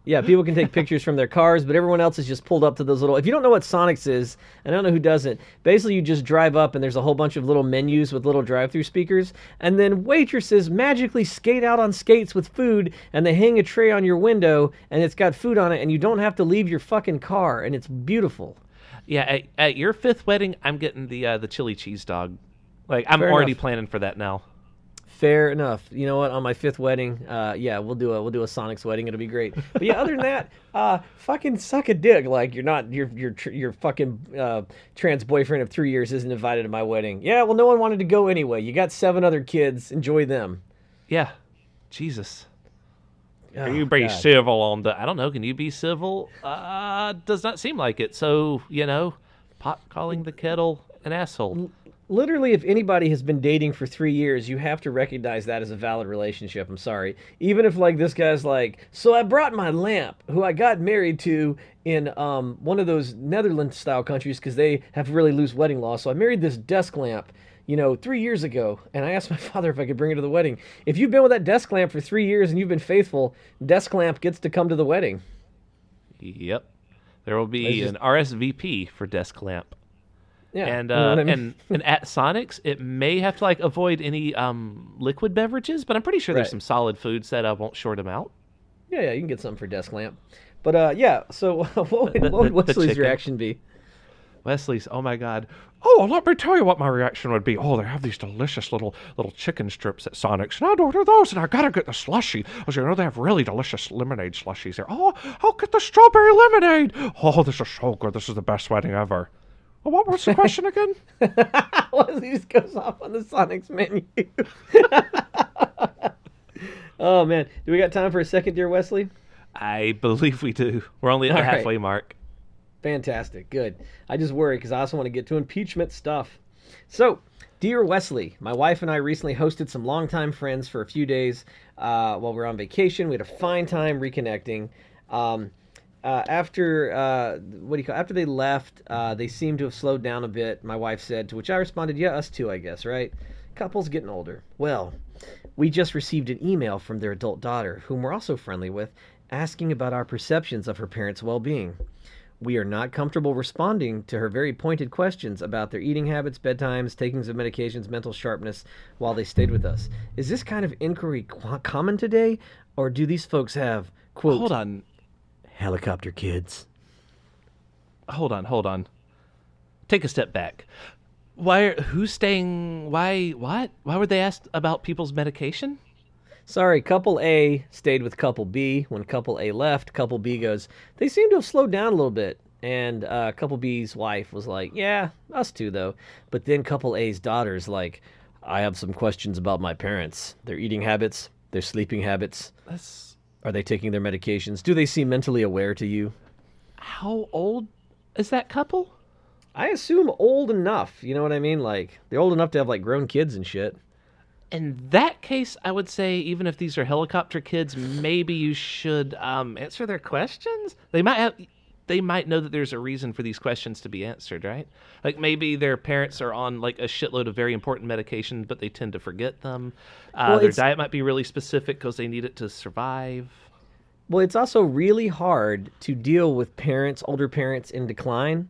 Speaker 1: Yeah, people can take pictures from their cars, but everyone else is just pulled up to those little. If you don't know what Sonics is, and I don't know who doesn't, basically you just drive up and there's a whole bunch of little menus with little drive-through speakers, and then waitresses magically skate out on skates with food, and they hang a tray on your window, and it's got food on it, and you don't have to leave your fucking car, and it's beautiful.
Speaker 2: Yeah, at, at your fifth wedding, I'm getting the uh, the chili cheese dog. Like I'm
Speaker 1: Fair
Speaker 2: already
Speaker 1: enough.
Speaker 2: planning for that now.
Speaker 1: Fair enough. You know what? On my fifth wedding, uh, yeah, we'll do a we'll do a Sonics wedding. It'll be great. But yeah, other than that, *laughs* uh, fucking suck a dick. Like you're not your your your fucking uh, trans boyfriend of three years isn't invited to my wedding. Yeah, well, no one wanted to go anyway. You got seven other kids. Enjoy them.
Speaker 2: Yeah, Jesus.
Speaker 1: Oh,
Speaker 2: Can you be
Speaker 1: God.
Speaker 2: civil on the? I don't know. Can you be civil? Uh, does not seem like it. So you know, pot calling the kettle an asshole.
Speaker 1: Literally, if anybody has been dating for three years, you have to recognize that as a valid relationship. I'm sorry. Even if, like, this guy's like, so I brought my lamp, who I got married to in um, one of those Netherlands style countries because they have really loose wedding laws. So I married this desk lamp, you know, three years ago, and I asked my *laughs* father if I could bring it to the wedding. If you've been with that desk lamp for three years and you've been faithful, desk lamp gets to come to the wedding.
Speaker 2: Yep. There will be
Speaker 1: It's
Speaker 2: an RSVP for desk lamp.
Speaker 1: Yeah.
Speaker 2: And
Speaker 1: you know
Speaker 2: uh,
Speaker 1: I mean?
Speaker 2: and and at Sonics, it may have to like avoid any um liquid beverages, but I'm pretty sure there's some solid foods that uh, won't short them out.
Speaker 1: Yeah, yeah, you can get something for desk lamp. But uh, yeah, so *laughs* what would,
Speaker 2: The-
Speaker 1: what would
Speaker 2: the- the
Speaker 1: Wesley's
Speaker 2: chicken.
Speaker 1: reaction be?
Speaker 2: Wesley's, oh my god. Oh, let me tell you what my reaction would be. Oh, they have these delicious little little chicken strips at Sonic's, and I'd order those, and I gotta get the slushy. Because you know they have really delicious lemonade slushies there. Oh, I'll get the strawberry lemonade. Oh, this is so good. This is the best wedding ever. Oh, what was the question again? *laughs*
Speaker 1: Wesley just goes off on the Sonic's menu. *laughs* oh man, do we got time for a second, dear Wesley?
Speaker 2: I believe we do. We're only at the
Speaker 1: All right.
Speaker 2: halfway mark.
Speaker 1: Fantastic, good. I just worry because I also want to get to impeachment stuff. So, dear Wesley, my wife and I recently hosted some longtime friends for a few days uh, while we are on vacation. We had a fine time reconnecting. Um, uh, after uh, what do you call? After they left, uh, they seemed to have slowed down a bit. My wife said, to which I responded, "Yeah, us too, I guess, right? Couples getting older. Well, we just received an email from their adult daughter, whom we're also friendly with, asking about our perceptions of her parents' well-being." We are not comfortable responding to her very pointed questions about their eating habits, bedtimes, takings of medications, mental sharpness while they stayed with us. Is this kind of inquiry qu- common today, or do these folks have, quote,
Speaker 2: Hold on.
Speaker 1: Helicopter kids?
Speaker 2: Hold on, hold on. Take a step back. Why are, who's staying why what? Why were they asked about people's medication?
Speaker 1: Sorry, couple A stayed with couple B. When couple A left, couple B goes, they seem to have slowed down a little bit. And uh, couple B's wife was like, yeah, us too, though. But then couple A's daughter's like, I have some questions about my parents, their eating habits, their sleeping habits.
Speaker 2: That's
Speaker 1: Are they taking their medications? Do they seem mentally aware to you?
Speaker 2: how old is that couple?
Speaker 1: I assume old enough. You know what I mean? Like, they're old enough to have, like, grown kids and shit.
Speaker 2: In that case, I would say even if these are helicopter kids, maybe you should um, answer their questions. They might have, they might know that there's a reason for these questions to be answered, right? Like maybe their parents are on like a shitload of very important medication, but they tend to forget them. Uh,
Speaker 1: Well,
Speaker 2: their diet might be really specific because they need it to survive.
Speaker 1: Well, it's also really hard to deal with parents, older parents in decline.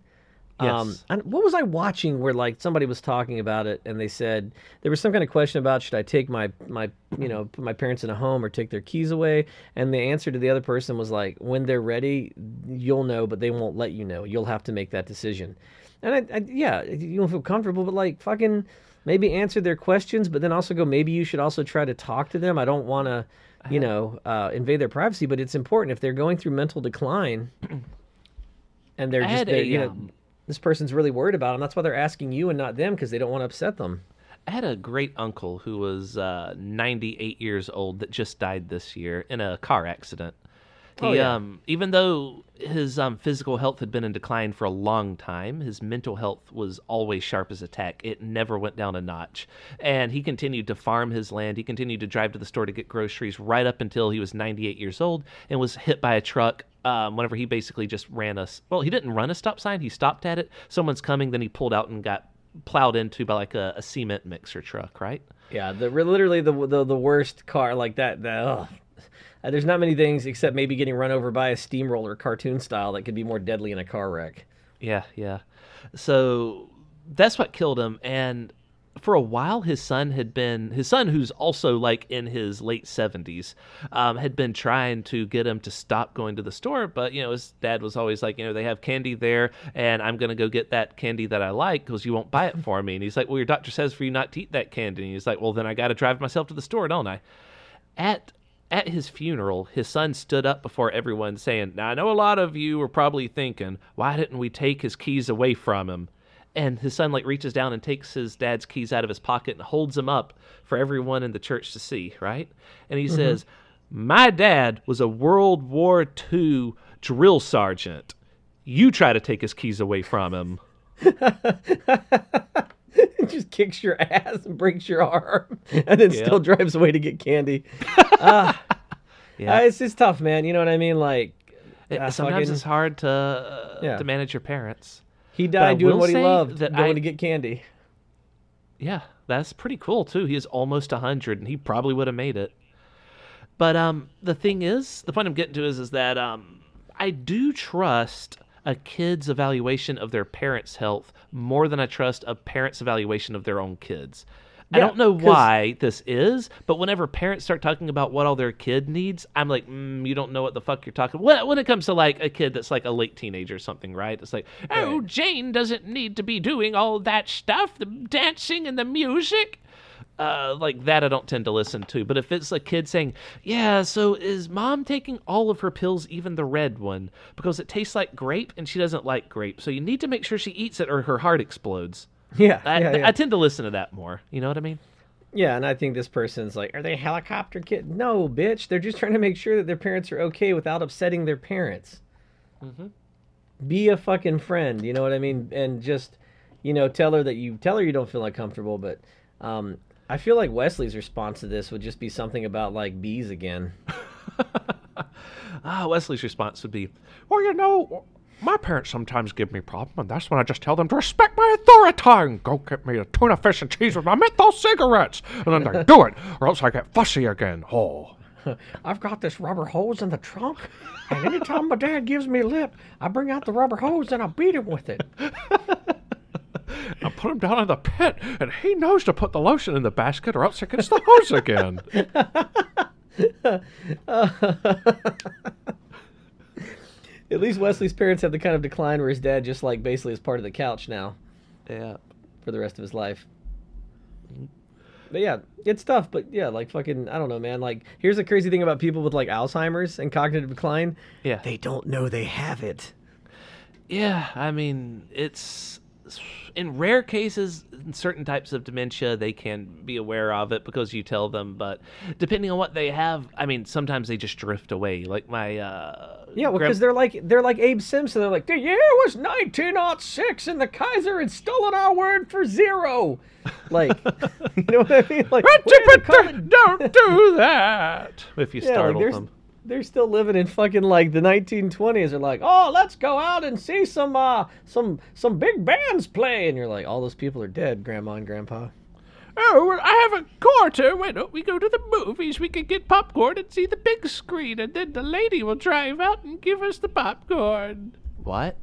Speaker 1: Um,
Speaker 2: Yes.
Speaker 1: and what was I watching where like somebody was talking about it and they said there was some kind of question about should I take my my you know put my parents in a home or take their keys away and the answer to the other person was like when they're ready you'll know but they won't let you know you'll have to make that decision And I, I, yeah, you don't feel comfortable, but like fucking maybe answer their questions, but then also go. Maybe you should also try to talk to them. I don't want to, you know, uh, invade their privacy, but it's important if they're going through mental decline, *clears throat* and they're
Speaker 2: I
Speaker 1: just they're,
Speaker 2: a,
Speaker 1: you know,
Speaker 2: um,
Speaker 1: this person's really worried about them. That's why they're asking you and not them because they don't want to upset them.
Speaker 2: I had a great uncle who was uh, 98 years old that just died this year in a car accident. He,
Speaker 1: Oh, yeah.
Speaker 2: um, even though his um, physical health had been in decline for a long time, his mental health was always sharp as a tack. It never went down a notch. And he continued to farm his land. He continued to drive to the store to get groceries right up until he was 98 years old and was hit by a truck. Um, whenever he basically just ran a s- well, he didn't run a stop sign. He stopped at it. Someone's coming, then he pulled out and got plowed into by like a, a cement mixer truck, right?
Speaker 1: Yeah, the literally the the, the worst car like that. The, ugh. Uh, there's not many things except maybe getting run over by a steamroller cartoon style that could be more deadly in a car wreck.
Speaker 2: Yeah, yeah. So that's what killed him. And for a while, his son had been his son, who's also like in his late seventies, um, had been trying to get him to stop going to the store. But you know, his dad was always like, you know, they have candy there, and I'm gonna go get that candy that I like because you won't buy it for me. And he's like, well, your doctor says for you not to eat that candy. And he's like, well, then I got to drive myself to the store, don't I? At at his funeral, his son stood up before everyone saying, Now, I know a lot of you were probably thinking, why didn't we take his keys away from him? And his son, like, reaches down and takes his dad's keys out of his pocket and holds them up for everyone in the church to see, right? And he mm-hmm. says, My dad was a World War II drill sergeant. You try to take his keys away from him. *laughs* *laughs*
Speaker 1: just kicks your ass and breaks your arm, *laughs* and then
Speaker 2: Yeah.
Speaker 1: still drives away to get candy. *laughs*
Speaker 2: Yeah.
Speaker 1: Uh, it's just tough, man. You know what I mean? Like,
Speaker 2: It-
Speaker 1: uh,
Speaker 2: sometimes
Speaker 1: fucking-
Speaker 2: it's hard to, uh,
Speaker 1: Yeah.
Speaker 2: to manage your parents.
Speaker 1: he died doing what he loved,
Speaker 2: that
Speaker 1: going
Speaker 2: I-
Speaker 1: to get candy.
Speaker 2: Yeah, that's pretty cool too. He is almost 100 and he probably would have made it. But um the thing is, the point I'm getting to is is that um I do trust a kid's evaluation of their parents' health more than I trust a parent's evaluation of their own kids. I don't know why this is, but whenever parents start talking about what all their kid needs, I'm like, mm, you don't know what the fuck you're talking. When, when it comes to like a kid that's like a late teenager or something, right? It's like, oh, Jane doesn't need to be doing all that stuff, the dancing and the music. Uh, like that, I don't tend to listen to. But if it's a kid saying, "Yeah, so is mom taking all of her pills, even the red one, because it tastes like grape and she doesn't like grape, so you need to make sure she eats it or her heart explodes." *laughs*
Speaker 1: Yeah,
Speaker 2: I,
Speaker 1: yeah, yeah.
Speaker 2: I tend to listen to that more. You know what I mean?
Speaker 1: Yeah, and I think this person's like, are they a helicopter kid? No, bitch. They're just trying to make sure that their parents are okay without upsetting their parents. Be a fucking friend, you know what I mean? And just, you know, tell her that you tell her you don't feel uncomfortable. But um, I feel like Wesley's response to this would just be something about like bees again. *laughs*
Speaker 2: Ah, Wesley's response would be,
Speaker 3: Well, you know, my parents sometimes give me problems, and that's when I just tell them to respect my authority and go get me a tuna fish and cheese with my menthol cigarettes, and then they do it, or else I get fussy again. Oh. *laughs* I've got this rubber hose in the trunk, and anytime my dad gives me lip, I bring out the rubber hose and I beat him with it. *laughs* *laughs* I put him down in the pit, and he knows to put the lotion in the basket, or else he gets the hose again. *laughs*
Speaker 1: At least Wesley's parents have the kind of decline where his dad just like basically is part of the couch now
Speaker 2: "Yeah,
Speaker 1: for the rest of his life. But yeah, it's tough. But yeah, like fucking, I don't know, man. Like, here's the crazy thing about people with like Alzheimer's and cognitive decline:
Speaker 2: yeah,
Speaker 1: they don't know they have it.
Speaker 2: yeah." I mean, it's in rare cases, in certain types of dementia, they can be aware of it because you tell them. But depending on what they have, I mean, sometimes they just drift away. Like my uh,
Speaker 1: Yeah, well, because they're like they're like Abe Simpson. They're like the year was 1906 and the Kaiser had stolen our word for zero. Like, *laughs* you know what I mean? Like, we're gonna call it-
Speaker 2: don't do that. If you
Speaker 1: yeah, like
Speaker 2: startle
Speaker 1: they're,
Speaker 2: them.
Speaker 1: They're still living in fucking like the 1920s. They're like, oh, let's go out and see some uh some some big bands play, and you're like, all those people are dead, Grandma and Grandpa.
Speaker 3: Oh, I have a quarter. Why don't we go to the movies? We can get popcorn and see the big screen, and then the lady will drive out and give us the popcorn.
Speaker 2: What?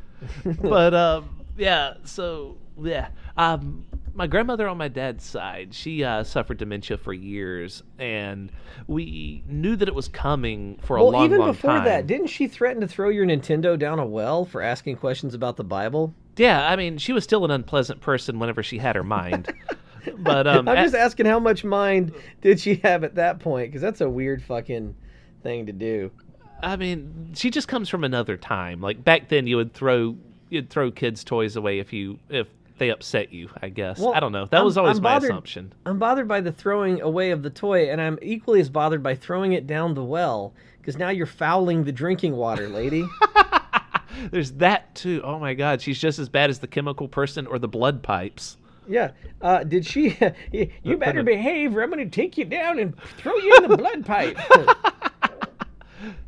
Speaker 2: *laughs* but um, yeah. So yeah. Um, my grandmother on my dad's side, she uh, suffered dementia for years, and we knew that it was coming for a long time.
Speaker 1: Well,
Speaker 2: long,
Speaker 1: even
Speaker 2: long
Speaker 1: before
Speaker 2: time.
Speaker 1: that, didn't she threaten to throw your Nintendo down a well for asking questions about the Bible?
Speaker 2: Yeah, I mean, she was still an unpleasant person whenever she had her mind. *laughs* but um,
Speaker 1: I'm
Speaker 2: at-
Speaker 1: just asking how much mind did she have at that point? Because that's a weird fucking thing to do.
Speaker 2: I mean, she just comes from another time. Like back then, you would throw you'd throw kids' toys away if you if they upset you. I guess
Speaker 1: Well,
Speaker 2: I don't know. That
Speaker 1: I'm-
Speaker 2: was always my assumption.
Speaker 1: I'm bothered by the throwing away of the toy, and I'm equally as bothered by throwing it down the well. Because now you're fouling the drinking water, lady. *laughs*
Speaker 2: There's that too. Oh my God, she's just as bad as the chemical person or the blood pipes.
Speaker 1: yeah. Uh, did she? *laughs* you better behave, or I'm going to take you down and throw you in the blood pipe. *laughs*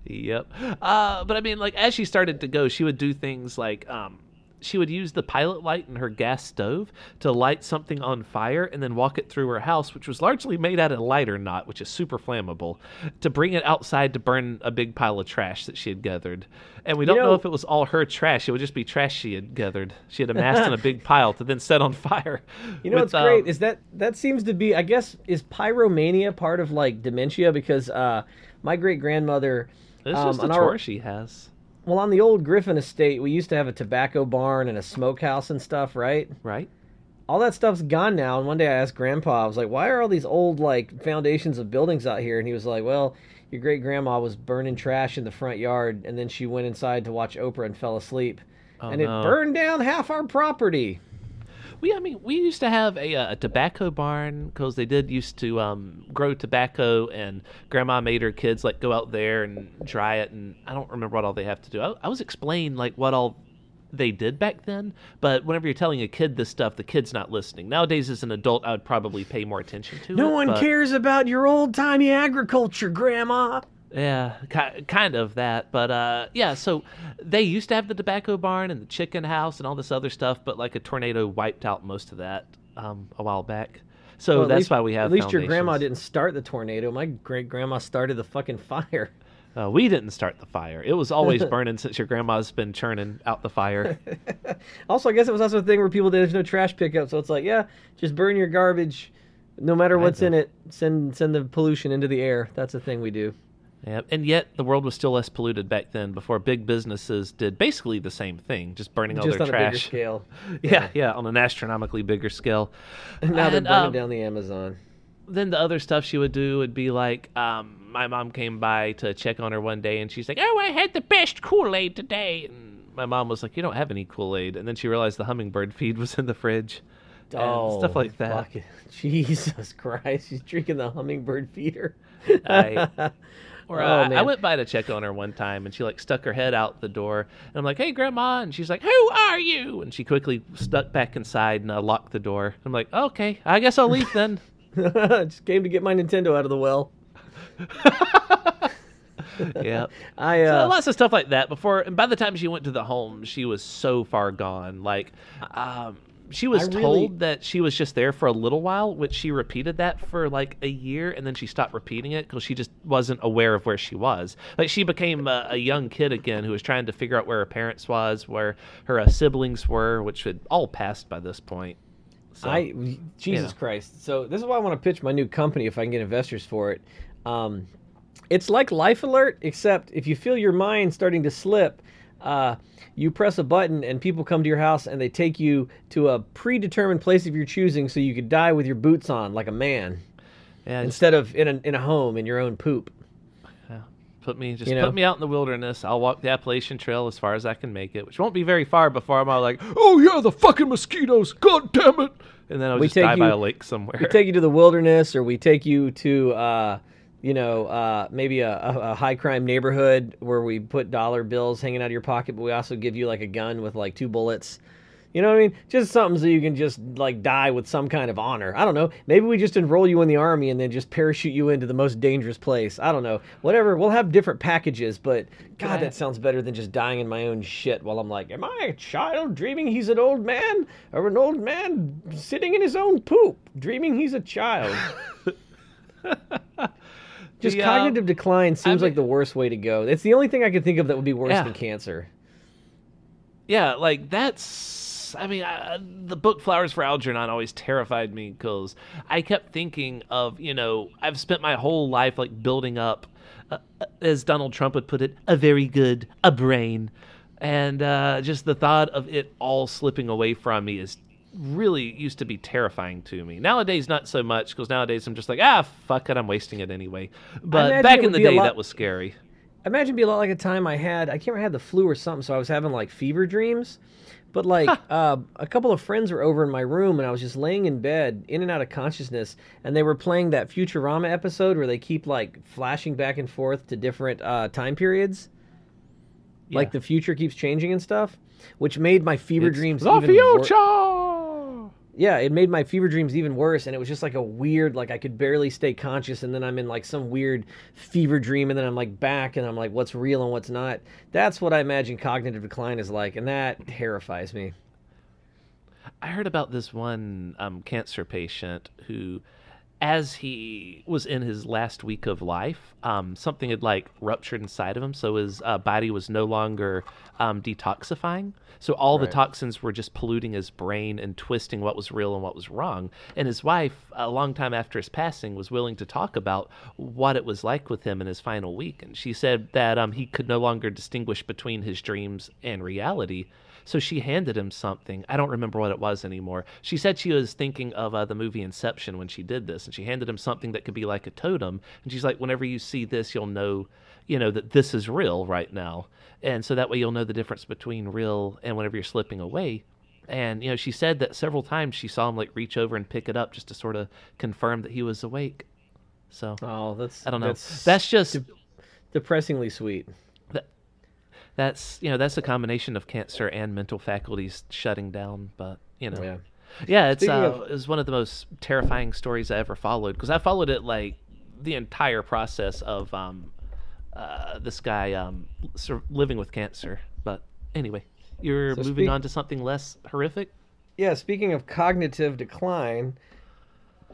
Speaker 2: Yep. Uh, but I mean, like as she started to go, she would do things like um, she would use the pilot light in her gas stove to light something on fire and then walk it through her house, which was largely made out of lighter knot, which is super flammable, to bring it outside to burn a big pile of trash that she had gathered. And we don't know,
Speaker 1: know-
Speaker 2: if it was all her trash; it would just be trash she had gathered. She had amassed in a big *laughs* pile to then set on fire.
Speaker 1: You know
Speaker 2: with,
Speaker 1: what's great
Speaker 2: um,
Speaker 1: is that that seems to be I guess is pyromania part of like dementia because uh, my great grandmother
Speaker 2: It's
Speaker 1: um,
Speaker 2: just a chore
Speaker 1: our-
Speaker 2: she has,
Speaker 1: well on the old Griffin estate we used to have a tobacco barn and a smokehouse and stuff right?
Speaker 2: Right?
Speaker 1: all that stuff's gone now and one day I asked grandpa I was like why are all these old like foundations of buildings out here? And he was like well your great grandma was burning trash in the front yard and then she went inside to watch Oprah and fell asleep
Speaker 2: Oh,
Speaker 1: and it burned down half our property
Speaker 2: We, I mean, we used to have a, uh, a tobacco barn because they did used to um, grow tobacco, and Grandma made her kids like go out there and dry it, and I don't remember what all they have to do. I, I was explained like what all they did back then, but whenever you're telling a kid this stuff, the kid's not listening. Nowadays, as an adult, I would probably pay more attention to it.
Speaker 1: no one
Speaker 2: but-
Speaker 1: cares about your old timey agriculture grandma
Speaker 2: Yeah, ki- kind of that, but uh, yeah. So they used to have the tobacco barn and the chicken house and all this other stuff, but like a tornado wiped out most of that um, a while back. So
Speaker 1: Well,
Speaker 2: that's
Speaker 1: least-
Speaker 2: why we have.
Speaker 1: At least your grandma didn't start the tornado. My great grandma started the fucking fire. *laughs*
Speaker 2: Uh, we didn't start the fire. It was always *laughs* burning since your grandma's been churning out the fire. *laughs*
Speaker 1: Also, I guess it was also a thing where people there's no trash pickup, so it's like, yeah, just burn your garbage, no matter what's in it. Send send the pollution into the air. That's a thing we do.
Speaker 2: Yeah, and yet the world was still less polluted back then. Before big businesses did basically the same thing, just burning all
Speaker 1: just
Speaker 2: their
Speaker 1: on a bigger
Speaker 2: trash.
Speaker 1: scale. *laughs*
Speaker 2: Yeah, yeah, on an astronomically bigger scale.
Speaker 1: And *laughs* now they're burning
Speaker 2: um,
Speaker 1: down the Amazon.
Speaker 2: then the other stuff she would do would be like, um, my mom came by to check on her one day, and she's like, "Oh, I had the best Kool Aid today." And my mom was like, "You don't have any Kool Aid." And then she realized the hummingbird feed was in the fridge. and
Speaker 1: Oh,
Speaker 2: stuff like that. *laughs*
Speaker 1: Jesus Christ, she's drinking the hummingbird feeder.
Speaker 2: I- Or
Speaker 1: Oh,
Speaker 2: uh, I went by to check on her one time, and she like stuck her head out the door, and I'm like, "Hey, Grandma," and she's like, "Who are you?" And she quickly stuck back inside and uh, locked the door. I'm like, "Okay, I guess I'll leave then." *laughs* *laughs*
Speaker 1: just came to get my Nintendo out of the well. *laughs*
Speaker 2: yeah.
Speaker 1: I
Speaker 2: So
Speaker 1: uh,
Speaker 2: lots of stuff like that before and by the time she went to the home she was so far gone like um she was
Speaker 1: I really-
Speaker 2: told that she was just there for a little while which she repeated that for like a year and then she stopped repeating it because she just wasn't aware of where she was like she became a, a young kid again who was trying to figure out where her parents was where her uh, siblings were which had all passed by this point so
Speaker 1: I Jesus. Christ. So this is why I want to pitch my new company if I can get investors for it. Um, it's like Life Alert, except if you feel your mind starting to slip, uh, you press a button and people come to your house and they take you to a predetermined place of your choosing, so you could die with your boots on like a man
Speaker 2: yeah
Speaker 1: instead of in a in a home in your own poop.
Speaker 2: put me just
Speaker 1: You know?
Speaker 2: put me out in the wilderness i'll walk the appalachian trail as far as i can make it which won't be very far before i'm all like oh yeah the fucking mosquitoes god damn it and then i'll
Speaker 1: We
Speaker 2: just
Speaker 1: take
Speaker 2: die by
Speaker 1: you-
Speaker 2: a lake somewhere
Speaker 1: We take you to the wilderness, or we take you to, uh, you know, uh, maybe a, a, high crime neighborhood where we put dollar bills hanging out of your pocket, but we also give you like a gun with like two bullets. You know what I mean? Just something so you can just like die with some kind of honor. I don't know. Maybe we just enroll you in the army and then just parachute you into the most dangerous place. I don't know. Whatever. We'll have different packages, but God,
Speaker 2: I-
Speaker 1: that sounds better than just dying in my own shit while I'm like, am I a child dreaming he's an old man, or an old man sitting in his own poop dreaming he's a child? *laughs* Just
Speaker 2: The, uh,
Speaker 1: cognitive decline seems
Speaker 2: I
Speaker 1: like the worst way to go. It's the only thing I could think of that would be worse
Speaker 2: Yeah.
Speaker 1: than cancer.
Speaker 2: yeah like that's i mean I, the book flowers for algernon always terrified me because i kept thinking of you know i've spent my whole life like building up uh, as donald trump would put it a very good a brain and uh, just the thought of it all slipping away from me is really used to be terrifying to me. Nowadays, not so much because nowadays I'm just like, ah, fuck it, I'm wasting it anyway. But back in the day,
Speaker 1: lot-
Speaker 2: that was scary.
Speaker 1: imagine it'd be a lot like a time I had I can't remember I had the flu or something, so I was having like fever dreams. But like uh, a couple of friends were over in my room, and I was just laying in bed, in and out of consciousness, and they were playing that Futurama episode where they keep like flashing back and forth to different uh, time periods, like the future keeps changing and stuff, which made my fever
Speaker 2: It's
Speaker 1: dreams
Speaker 3: The
Speaker 1: even wor-
Speaker 3: future.
Speaker 1: yeah, it made my fever dreams even worse, and it was just like a weird, like I could barely stay conscious, and then I'm in like some weird fever dream, and then I'm like back, and I'm like, what's real and what's not. That's what I imagine cognitive decline is like, and that terrifies me.
Speaker 2: I heard about this one um, cancer patient who, as he was in his last week of life, um, something had like ruptured inside of him, so his uh, body was no longer um, detoxifying. So all the toxins were just polluting his brain and twisting what was real and what was wrong. And his wife, a long time after his passing, was willing to talk about what it was like with him in his final week. And she said that um, he could no longer distinguish between his dreams and reality. So she handed him something. I don't remember what it was anymore. She said she was thinking of uh, the movie Inception when she did this, and she handed him something that could be like a totem. And she's like, "Whenever you see this, you'll know, you know, that this is real right now." And so that way you'll know the difference between real and whenever you're slipping away. And you know, she said that several times she saw him like reach over and pick it up just to sort of confirm that he was awake. So
Speaker 1: Oh, that's
Speaker 2: I don't know.
Speaker 1: That's,
Speaker 2: That's, just
Speaker 1: depressingly sweet.
Speaker 2: That's you know that's a combination of cancer and mental faculties shutting down. But you know,
Speaker 1: Yeah.
Speaker 2: Yeah, it's uh,
Speaker 1: of-
Speaker 2: it was one of the most terrifying stories I ever followed because I followed it like the entire process of um, uh, this guy um, living with cancer. But anyway, you're
Speaker 1: So
Speaker 2: moving
Speaker 1: speak-
Speaker 2: on to something less horrific.
Speaker 1: Yeah, speaking of cognitive decline,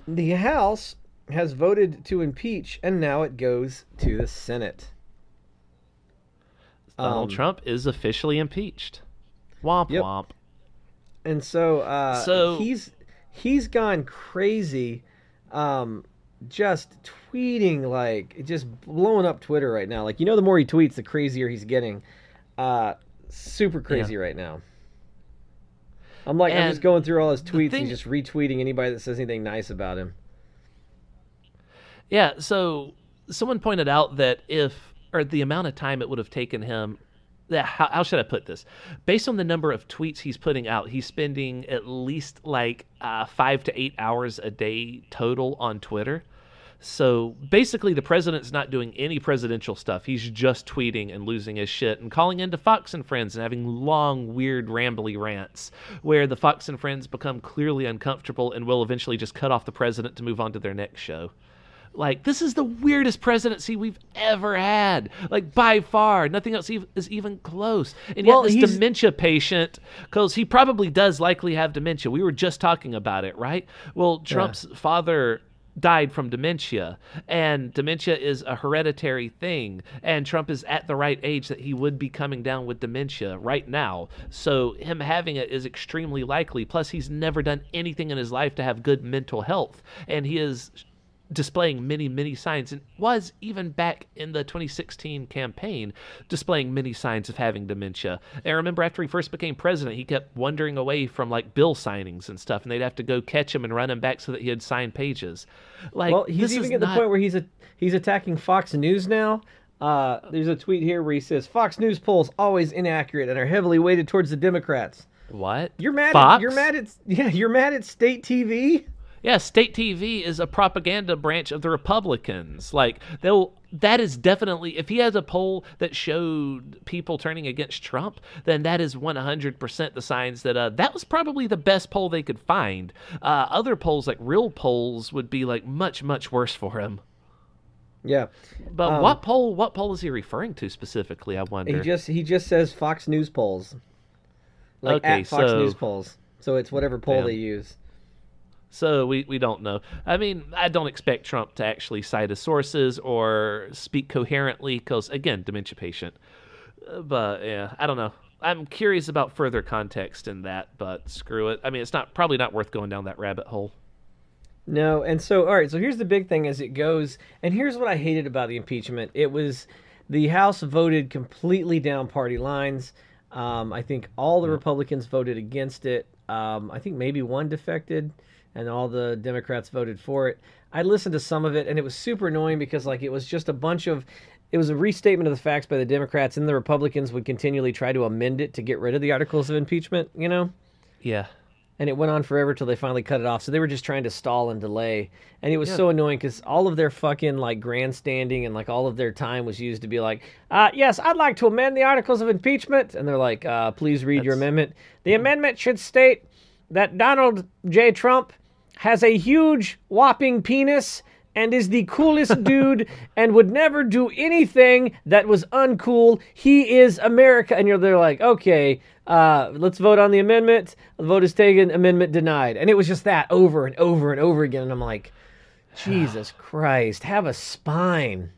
Speaker 1: the House has voted to impeach, and now it goes to the Senate.
Speaker 2: Donald
Speaker 1: Um,
Speaker 2: Trump is officially impeached. Womp
Speaker 1: Yep.
Speaker 2: womp.
Speaker 1: and so uh,
Speaker 2: So-
Speaker 1: he's he's gone crazy, um, just tweeting like just blowing up Twitter right now. Like you know, the more he tweets, the crazier he's getting. Uh, super crazy right now. I'm like I'm just going through all his tweets
Speaker 2: thing-
Speaker 1: and just retweeting anybody that says anything nice about him.
Speaker 2: Yeah, so someone pointed out that if, or the amount of time it would have taken him, how, how should I put this? Based on the number of tweets he's putting out, he's spending at least like uh, five to eight hours a day total on Twitter. So basically, the president's not doing any presidential stuff. He's just tweeting and losing his shit and calling into Fox and Friends and having long, weird, rambly rants where the Fox and Friends become clearly uncomfortable and will eventually just cut off the president to move on to their next show. Like this is the weirdest presidency we've ever had. Like by far, nothing else is even close. And
Speaker 1: Well,
Speaker 2: yet this
Speaker 1: he's-
Speaker 2: dementia patient, because he probably does likely have dementia. We were just talking about it, right? Well, Trump's father died from dementia, and dementia is a hereditary thing. And Trump is at the right age that he would be coming down with dementia right now. So him having it is extremely likely. Plus, he's never done anything in his life to have good mental health, and he is displaying many, many signs, and was even back in the 2016 campaign displaying many signs of having dementia. And I remember after he first became president, he kept wandering away from like bill signings and stuff, and they'd have to go catch him and run him back so that he had signed pages. Like,
Speaker 1: Well, he's even at the point where he's a, he's attacking Fox News now. Uh, there's a tweet here where he says Fox News polls always inaccurate and are heavily weighted towards the Democrats.
Speaker 2: what
Speaker 1: You're mad.
Speaker 2: Fox?
Speaker 1: At, you're mad at yeah. You're mad at state TV.
Speaker 2: Yeah, state TV is a propaganda branch of the Republicans. Like they'll that is definitely if he has a poll that showed people turning against Trump, then that is 100% the signs that uh, that was probably the best poll they could find. Uh, other polls like real polls would be like much much worse for him.
Speaker 1: Yeah,
Speaker 2: But
Speaker 1: Um,
Speaker 2: what poll what poll is he referring to specifically, I wonder.
Speaker 1: he just he just says Fox News polls, like
Speaker 2: Okay,
Speaker 1: at Fox
Speaker 2: so-
Speaker 1: News polls. So it's whatever poll
Speaker 2: Damn.
Speaker 1: they use.
Speaker 2: So we, we don't know. I mean, I don't expect Trump to actually cite his sources or speak coherently because, again, dementia patient. Uh, But yeah, I don't know. I'm curious about further context in that, but screw it. I mean, it's not probably not worth going down that rabbit hole.
Speaker 1: No, and so all right, so here's the big thing as it goes, and here's what I hated about the impeachment. It was the House voted completely down party lines. Um, I think all the Republicans voted against it. Um, I think maybe one defected, and all the Democrats voted for it. I listened to some of it, and it was super annoying because like it was just a bunch of. It was a restatement of the facts by the Democrats, and the Republicans would continually try to amend it to get rid of the articles of impeachment. You know
Speaker 2: Yeah.
Speaker 1: and it went on forever till they finally cut it off. So they were just trying to stall and delay, and it was so annoying because all of their fucking like grandstanding and like all of their time was used to be like, uh, "Yes, I'd like to amend the articles of impeachment," and they're like, uh, "Please read your amendment. The amendment should state that Donald J. Trump has a huge whopping penis." And is the coolest *laughs* dude and would never do anything that was uncool. He is America. And you're they're like, okay, uh, let's vote on the amendment. The vote is taken, amendment denied. And it was just that over and over and over again. And I'm like, Jesus *sighs* Christ, have a spine.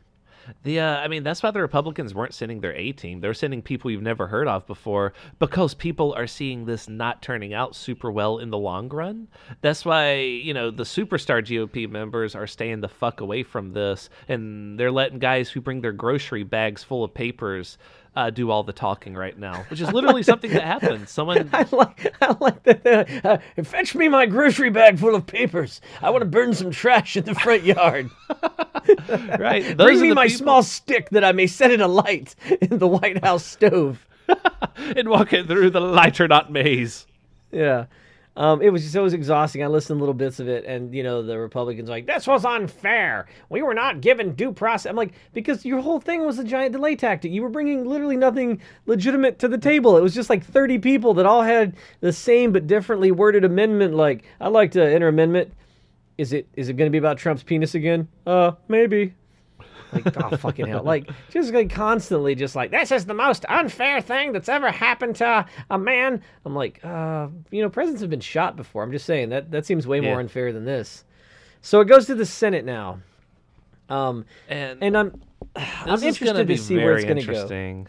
Speaker 2: The uh, I mean, that's why the Republicans weren't sending their A team. They're sending people you've never heard of before because people are seeing this not turning out super well in the long run. That's why you know the superstar GOP members are staying the fuck away from this, and they're letting guys who bring their grocery bags full of papers uh, do all the talking right now, which is literally something that happens. *laughs* Someone
Speaker 1: I like, I like that. Uh, fetch me my grocery bag full of papers. I want to burn some trash in the front yard. *laughs*
Speaker 2: right? Those
Speaker 1: Bring me my
Speaker 2: people-
Speaker 1: small stick that I may set it alight in the White House stove. *laughs*
Speaker 2: and walk it through the lighter knot maze.
Speaker 1: Yeah. Um, it was just it was exhausting. I listened to little bits of it, and you know the Republicans like this was unfair. We were not given due process. I'm like because your whole thing was a giant delay tactic. You were bringing literally nothing legitimate to the table. It was just like 30 people that all had the same but differently worded amendment. Like I'd like to enter amendment. Is it is it going to be about Trump's penis again? Uh, maybe. Like oh fucking hell! Like just like constantly, just like this is the most unfair thing that's ever happened to a man. I'm like, uh, you know, presidents have been shot before. I'm just saying that that seems way more unfair than this. So it goes to the Senate now, um,
Speaker 2: And,
Speaker 1: and I'm I'm
Speaker 2: this is gonna
Speaker 1: interested to see where it's going to go.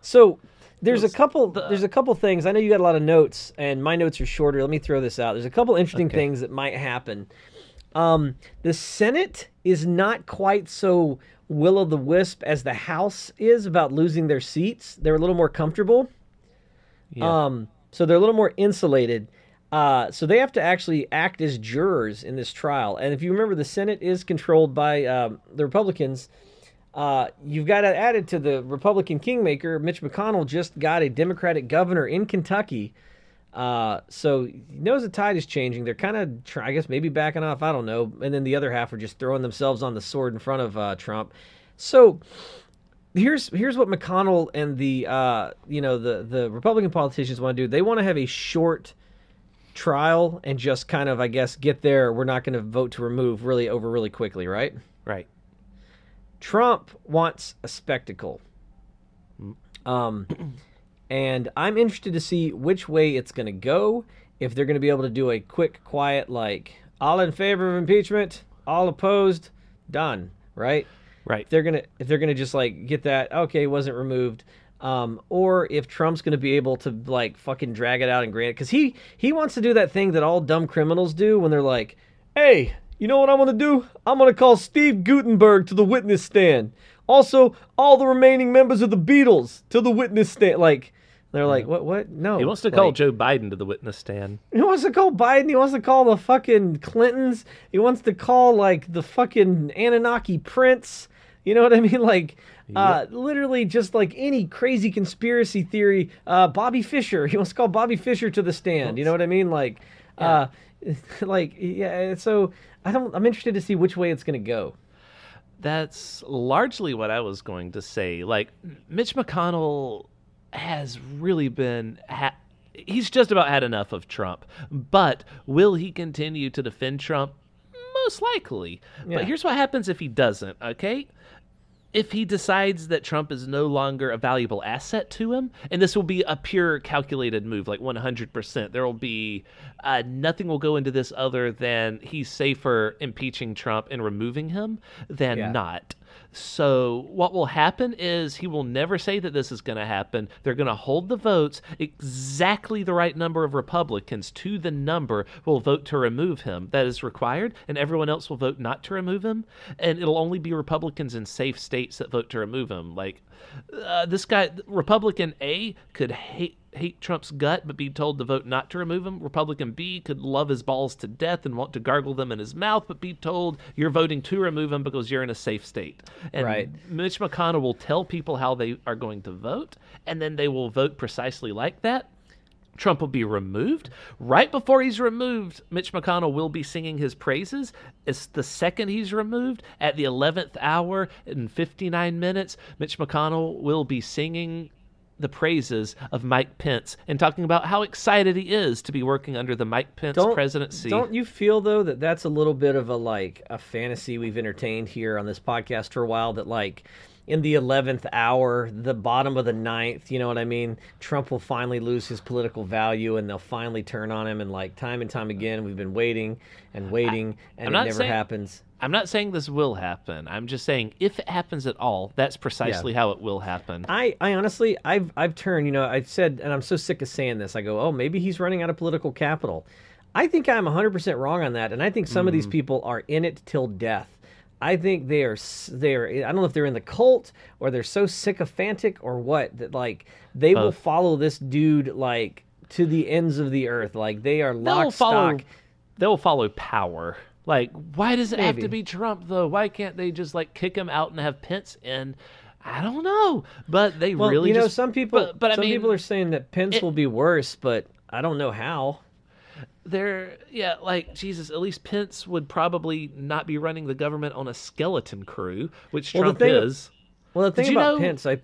Speaker 1: So there's a couple
Speaker 2: the-
Speaker 1: there's a couple things. I know you got a lot of notes and my notes are shorter. Let me throw this out. There's a couple interesting
Speaker 2: Okay.
Speaker 1: things that might happen. Um, the Senate is not quite so will o' the wisp as the House is about losing their seats. They're a little more comfortable.
Speaker 2: Yeah.
Speaker 1: Um, so they're a little more insulated. Uh, so they have to actually act as jurors in this trial. And if you remember, the Senate is controlled by um, the Republicans. Uh, you've got to add it to the Republican kingmaker. Mitch McConnell just got a Democratic governor in Kentucky. Uh, so he knows the tide is changing. They're kind of, try, I guess, maybe backing off. I don't know. And then the other half are just throwing themselves on the sword in front of uh, Trump. So here's here's what McConnell and the uh, you know the the Republican politicians want to do. They want to have a short trial and just kind of, I guess, get there. We're not going to vote to remove really over really quickly, right?
Speaker 2: right.
Speaker 1: Trump wants a spectacle. Um, and I'm interested to see which way it's going to go. If they're going to be able to do a quick, quiet, like all in favor of impeachment, all opposed, done, right?
Speaker 2: Right.
Speaker 1: If they're gonna, if they're gonna just like get that, okay, wasn't removed. Um, or if Trump's going to be able to like fucking drag it out and grant it, because he he wants to do that thing that all dumb criminals do when they're like, "Hey, you know what I'm going to do? I'm going to call Steve Guttenberg to the witness stand. Also, all the remaining members of the Beatles to the witness stand." Like, they're like, "What? What? No."
Speaker 2: He wants to call
Speaker 1: Like,
Speaker 2: Joe Biden to the witness stand. *laughs*
Speaker 1: he wants to call Biden. He wants to call the fucking Clintons. He wants to call like the fucking Anunnaki prince. You know what I mean? *laughs* Like, uh, literally just like any crazy conspiracy theory. Uh, Bobby Fischer. *laughs* He wants to call Bobby Fischer to the stand. You know what I mean? Like, uh, like yeah. So I don't. I'm interested to see which way it's gonna go.
Speaker 2: That's largely what I was going to say. Like, Mitch McConnell has really been. Ha- he's just about had enough of Trump. But will he continue to defend Trump? Most likely.
Speaker 1: Yeah.
Speaker 2: But here's what happens if he doesn't, okay? If he decides that Trump is no longer a valuable asset to him, and this will be a pure calculated move, like 100%, there will be uh, nothing will go into this other than he's safer impeaching Trump and removing him than
Speaker 1: Yeah.
Speaker 2: not. So, what will happen is he will never say that this is going to happen. They're going to hold the votes. Exactly the right number of Republicans to the number will vote to remove him. That is required, and everyone else will vote not to remove him. And it'll only be Republicans in safe states that vote to remove him. Like, uh, this guy, Republican A, could hate hate Trump's gut but be told to vote not to remove him. Republican B could love his balls to death and want to gargle them in his mouth but be told you're voting to remove him because you're in a safe state. And
Speaker 1: Right.
Speaker 2: Mitch McConnell will tell people how they are going to vote and then they will vote precisely like that. Trump will be removed. Right before he's removed, Mitch McConnell will be singing his praises. It's the second he's removed, at the 11th hour in 59 minutes, Mitch McConnell will be singing the praises of Mike Pence and talking about how excited he is to be working under the Mike Pence
Speaker 1: Don't
Speaker 2: presidency.
Speaker 1: Don't you feel though that that's a little bit of a like a fantasy we've entertained here on this podcast for a while that like in the 11th hour, the bottom of the ninth, you know what I mean? Trump will finally lose his political value and they'll finally turn on him. And like time and time again, we've been waiting and waiting and
Speaker 2: I'm
Speaker 1: it never
Speaker 2: saying-
Speaker 1: happens.
Speaker 2: I'm not saying this will happen. I'm just saying if it happens at all, that's precisely how it will happen.
Speaker 1: I, I honestly, I've, I've turned, you know, I've said, and I'm so sick of saying this. I go, oh, maybe he's running out of political capital. I think I'm 100% wrong on that. And I think some of these mm. people are in it till death. I think they are, they are, I don't know if they're in the cult or they're so sycophantic or what that like they will follow this dude like to the ends of the earth. Like they are
Speaker 2: They'll follow.
Speaker 1: stock.
Speaker 2: They'll follow power. Like, why does it have to be Trump though? Why can't they just like kick him out and have Pence in? I don't know, but they
Speaker 1: Well,
Speaker 2: really
Speaker 1: you know,
Speaker 2: just.
Speaker 1: some people,
Speaker 2: but, but I
Speaker 1: some
Speaker 2: mean,
Speaker 1: people are saying that Pence
Speaker 2: it-
Speaker 1: will be worse, but I don't know how
Speaker 2: there yeah like jesus at least pence would probably not be running the government on a skeleton crew which
Speaker 1: well,
Speaker 2: trump
Speaker 1: thing,
Speaker 2: is
Speaker 1: well the thing
Speaker 2: Did
Speaker 1: about you
Speaker 2: know,
Speaker 1: pence i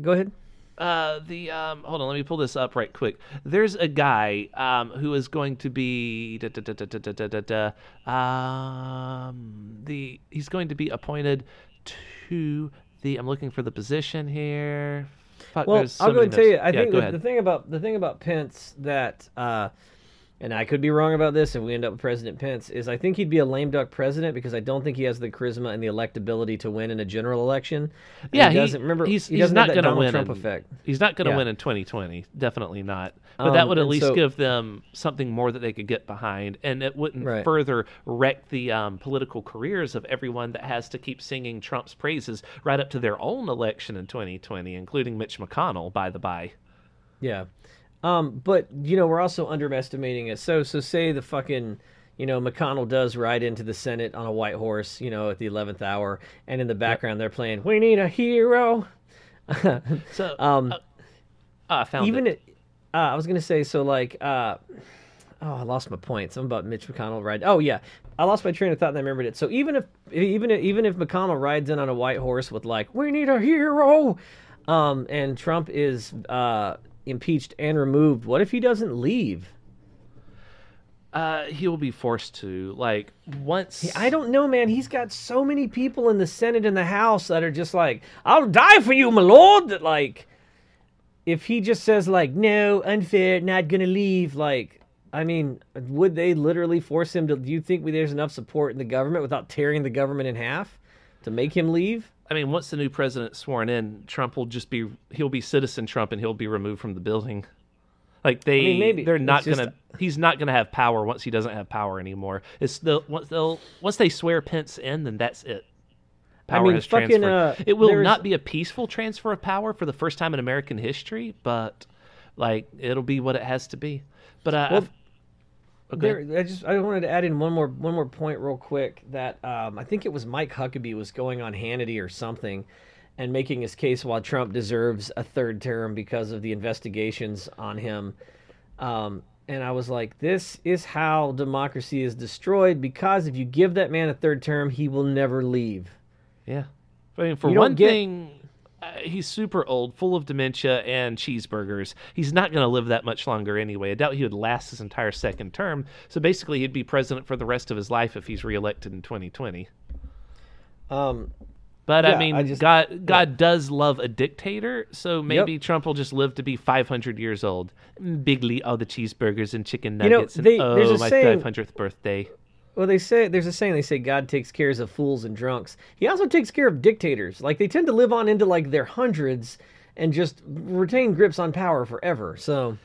Speaker 1: go ahead
Speaker 2: uh, the um, hold on, let me pull this up right quick. There's a guy um, who is going to be da, da, da, um, the he's going to be appointed to the. I'm looking for the position here. Fuck,
Speaker 1: well, I'll go and tell you. I
Speaker 2: yeah,
Speaker 1: think the, the, thing about the thing about Pence that uh, and I could be wrong about this if we end up with President Pence, is I think he'd be a lame duck president because I don't think he has the charisma and the electability to win in a general election.
Speaker 2: Yeah,
Speaker 1: he
Speaker 2: he
Speaker 1: doesn't remember.
Speaker 2: He's,
Speaker 1: he
Speaker 2: he's
Speaker 1: doesn't
Speaker 2: not going to win.
Speaker 1: Trump
Speaker 2: in,
Speaker 1: effect.
Speaker 2: He's not going to
Speaker 1: Yeah.
Speaker 2: win in 2020. Definitely not. But
Speaker 1: Um,
Speaker 2: that would at least
Speaker 1: so-
Speaker 2: give them something more that they could get behind, and it wouldn't
Speaker 1: Right.
Speaker 2: further wreck the um, political careers of everyone that has to keep singing Trump's praises right up to their own election in 2020, including Mitch McConnell, by the by.
Speaker 1: Yeah. Um, but you know, we're also underestimating it. So so say the fucking you know, McConnell does ride into the Senate on a white horse, you know, at the eleventh hour, and in the background they're playing "We Need a Hero." *laughs*
Speaker 2: So *laughs*
Speaker 1: Um,
Speaker 2: uh, I found
Speaker 1: even
Speaker 2: it.
Speaker 1: it, uh, I was gonna say so like uh, oh I lost my point. Something about Mitch McConnell ride. Oh yeah, I lost my train of thought and I remembered it. So even if even if, even if McConnell rides in on a white horse with like we need a hero, um, and Trump is uh, impeached and removed, what if he doesn't leave?
Speaker 2: Uh, he will be forced to like once.
Speaker 1: I don't know, man. He's got so many people in the Senate and the House that are just like, "I'll die for you, my lord." That like, if he just says like, "No, unfair, not gonna leave," like, I mean, would they literally force him to? Do you think there's enough support in the government without tearing the government in half to make him leave?
Speaker 2: I mean, once the new president's sworn in, Trump will just be he'll be citizen Trump and he'll be removed from the building. Like they
Speaker 1: mean, maybe.
Speaker 2: they're not
Speaker 1: just-
Speaker 2: gonna he's not gonna have power once he doesn't have power anymore. It's the once they'll once they swear Pence in, then that's it. Power
Speaker 1: mean,
Speaker 2: has
Speaker 1: fucking,
Speaker 2: transferred.
Speaker 1: uh,
Speaker 2: it will
Speaker 1: there's-
Speaker 2: not be a peaceful transfer of power for the first time in American history, but like it'll be what it has to be. But uh,
Speaker 1: Well,
Speaker 2: I've- okay.
Speaker 1: There, I just I wanted to add in one more one more point real quick that um, I think it was Mike Huckabee was going on Hannity or something, and making his case while Trump deserves a third term because of the investigations on him. Um, and I was like, this is how democracy is destroyed because if you give that man a third term, he will never leave.
Speaker 2: Yeah. I mean, for one
Speaker 1: get-
Speaker 2: thing, he's super old, full of dementia and cheeseburgers. He's not going to live that much longer anyway. I doubt he would last his entire second term. So basically, he'd be president for the rest of his life if he's reelected in 2020.
Speaker 1: Um,
Speaker 2: But
Speaker 1: Yeah,
Speaker 2: I mean,
Speaker 1: I just-
Speaker 2: God, God does love a dictator, so maybe Trump will just live to be 500 years old. Bigly, all the cheeseburgers and chicken
Speaker 1: You know,
Speaker 2: nuggets,
Speaker 1: they-
Speaker 2: and oh, my
Speaker 1: saying-
Speaker 2: 500th birthday.
Speaker 1: Well, they say there's a saying they say God takes care of fools and drunks. He also takes care of dictators. Like they tend to live on into like their hundreds and just retain grips on power forever. So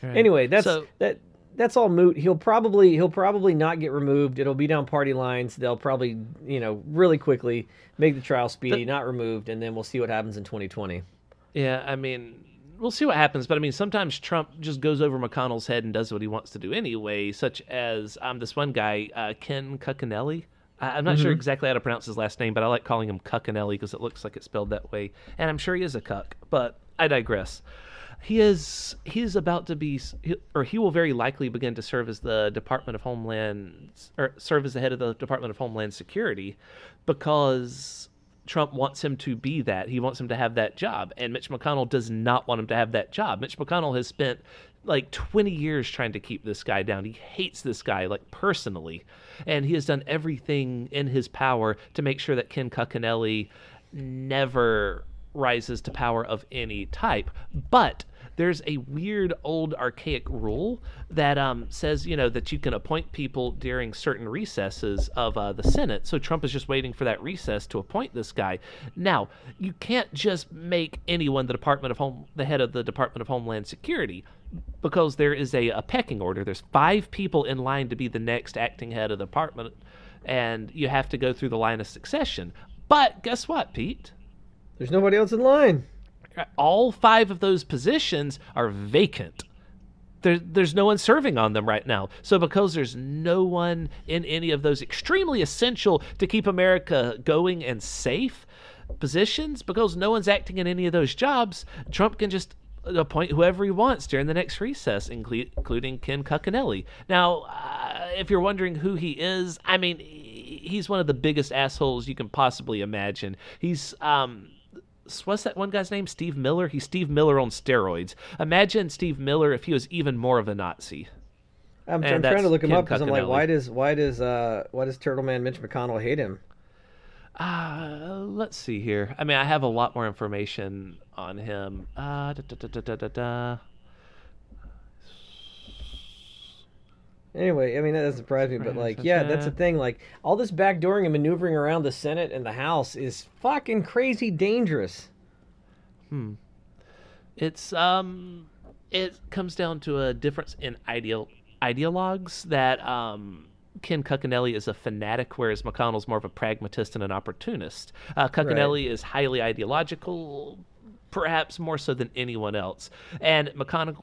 Speaker 1: anyway, that's
Speaker 2: So-
Speaker 1: that that's all moot. He'll probably he'll probably not get removed. It'll be down party lines. They'll probably you know really quickly make the trial speedy, not removed, and then we'll see what happens in 2020.
Speaker 2: Yeah, I mean, we'll see what happens. But I mean, sometimes Trump just goes over McConnell's head and does what he wants to do anyway, such as um, this one guy, uh, Ken Cuccinelli. I- I'm not sure exactly how to pronounce his last name, but I like calling him Cuccinelli because it looks like it's spelled that way. And I'm sure he is a cuck, but I digress. He is he is about to be, or he will very likely begin to serve as the Department of Homeland, or serve as the head of the Department of Homeland Security, because Trump wants him to be that. He wants him to have that job. And Mitch McConnell does not want him to have that job. Mitch McConnell has spent like 20 years trying to keep this guy down. He hates this guy, like personally. And he has done everything in his power to make sure that Ken Cuccinelli never rises to power of any type. But there's a weird old archaic rule that um, says you know that you can appoint people during certain recesses of uh, the Senate. So Trump is just waiting for that recess to appoint this guy. Now you can't just make anyone the Department of Home the head of the Department of Homeland Security because there is a, a pecking order. There's five people in line to be the next acting head of the department, and you have to go through the line of succession. But guess what, Pete?
Speaker 1: There's nobody else in line.
Speaker 2: All five of those positions are vacant. There, there's no one serving on them right now. So because there's no one in any of those extremely essential to keep America going and safe positions, because no one's acting in any of those jobs, Trump can just appoint whoever he wants during the next recess, including Ken Cuccinelli. Now, uh, if you're wondering who he is, I mean, he's one of the biggest assholes you can possibly imagine. He's um, what's that one guy's name? Steve Miller. He's Steve Miller on steroids. Imagine Steve Miller if he was even more of a Nazi.
Speaker 1: I'm, I'm trying to look him
Speaker 2: Ken
Speaker 1: up because I'm like, why does why does uh why does Turtle Man Mitch McConnell hate him?
Speaker 2: Uh, let's see here. I mean, I have a lot more information on him. Uh, da, da, da, da, da, da, da.
Speaker 1: Anyway, I mean that doesn't surprise me, but like, yeah, that's the *laughs* thing. Like, all this backdooring and maneuvering around the Senate and the House is fucking crazy dangerous. Hmm.
Speaker 2: It's um, it comes down to a difference in ideal ideologues that um. Ken Cuccinelli is a fanatic, whereas McConnell's more of a pragmatist and an opportunist. Uh, Cuccinelli is highly ideological, perhaps more so than anyone else. And McConnell,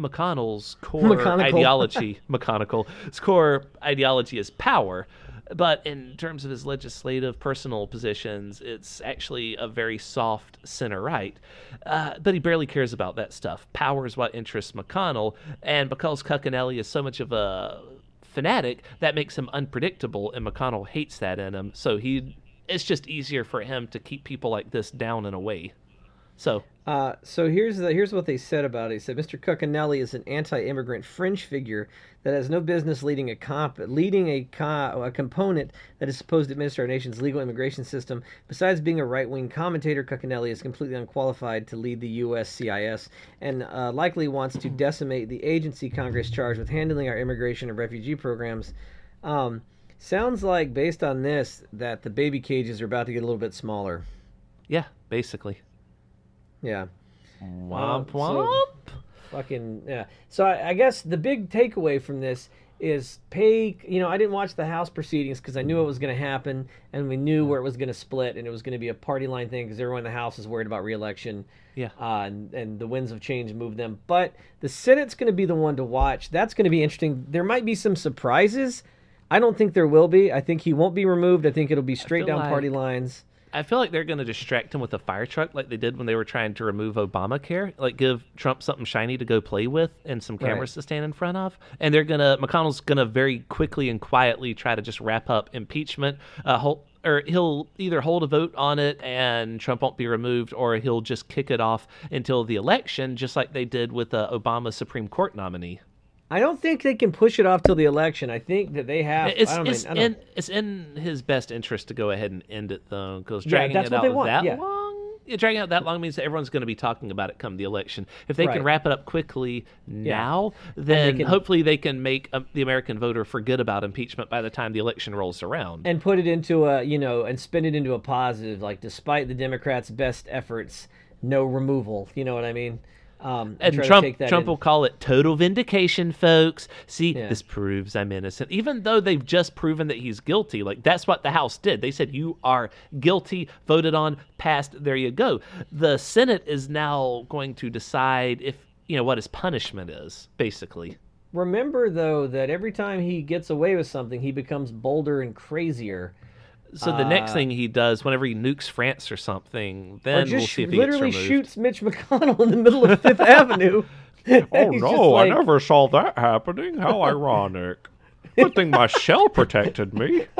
Speaker 2: McConnell's core
Speaker 1: McConnell.
Speaker 2: ideology, *laughs* McConnell, his core ideology is power. But in terms of his legislative personal positions, it's actually a very soft center right. Uh, but he barely cares about that stuff. Power is what interests McConnell. And because Cuccinelli is so much of a fanatic, that makes him unpredictable, and McConnell hates that in him. So he, it's just easier for him to keep people like this down and away. So
Speaker 1: Uh, so here's the here's what they said about it. He said Mr. Cuccinelli is an anti-immigrant fringe figure that has no business leading a comp leading a, co- a component that is supposed to administer our nation's legal immigration system. Besides being a right-wing commentator, Cuccinelli is completely unqualified to lead the U.S. CIS and uh, likely wants to decimate the agency Congress charged with handling our immigration and refugee programs. Um, sounds like, based on this, that the baby cages are about to get a little bit smaller.
Speaker 2: yeah, basically.
Speaker 1: Yeah.
Speaker 2: Womp
Speaker 1: so- Fucking yeah. So I, I guess the big takeaway from this is pay. You know, I didn't watch the House proceedings because I knew it was going to happen, and we knew where it was going to split, and it was going to be a party line thing because everyone in the House is worried about reelection.
Speaker 2: Yeah.
Speaker 1: Uh, and, and the winds of change moved them. But the Senate's going to be the one to watch. That's going to be interesting. There might be some surprises. I don't think there will be. I think he won't be removed. I think it'll be straight down party lines.
Speaker 2: I feel like they're going to distract him with a fire truck like they did when they were trying to remove Obamacare. Like give Trump something shiny to go play with and some cameras
Speaker 1: Right.
Speaker 2: to stand in front of. And they're going to, McConnell's going to very quickly and quietly try to just wrap up impeachment. Uh, hold, or he'll either hold a vote on it and Trump won't be removed, or he'll just kick it off until the election, just like they did with the Obama Supreme Court nominee.
Speaker 1: I don't think they can push it off till the election. I think that they have.
Speaker 2: It's it's
Speaker 1: mean,
Speaker 2: in it's in his best interest to go ahead and end it though, because dragging
Speaker 1: that's
Speaker 2: it out
Speaker 1: they
Speaker 2: that
Speaker 1: yeah.
Speaker 2: long yeah, dragging out that long means that everyone's going to be talking about it come the election. If they
Speaker 1: Right.
Speaker 2: can wrap it up quickly now, then
Speaker 1: can-
Speaker 2: hopefully they can make um, the American voter forget about impeachment by the time the election rolls around.
Speaker 1: and put it into a you know and spin it into a positive like despite the democrats best efforts no removal you know what i mean um
Speaker 2: And Trump, Trump
Speaker 1: in.
Speaker 2: will call it total vindication, folks. See,
Speaker 1: Yeah.
Speaker 2: this proves I'm innocent. Even though they've just proven that he's guilty, like that's what the House did. They said you are guilty, voted on, passed. There you go. The Senate is now going to decide if you know what his punishment is, basically.
Speaker 1: remember though that every time he gets away with something he becomes bolder and crazier
Speaker 2: So the next uh, thing he does, whenever he nukes France or something, then
Speaker 1: just
Speaker 2: we'll see if he
Speaker 1: literally
Speaker 2: gets
Speaker 1: shoots mitch mcconnell in the middle of fifth *laughs* avenue
Speaker 3: Oh *laughs* no,
Speaker 1: like-
Speaker 3: I never saw that happening. How ironic. Good thing my shell protected me. *laughs*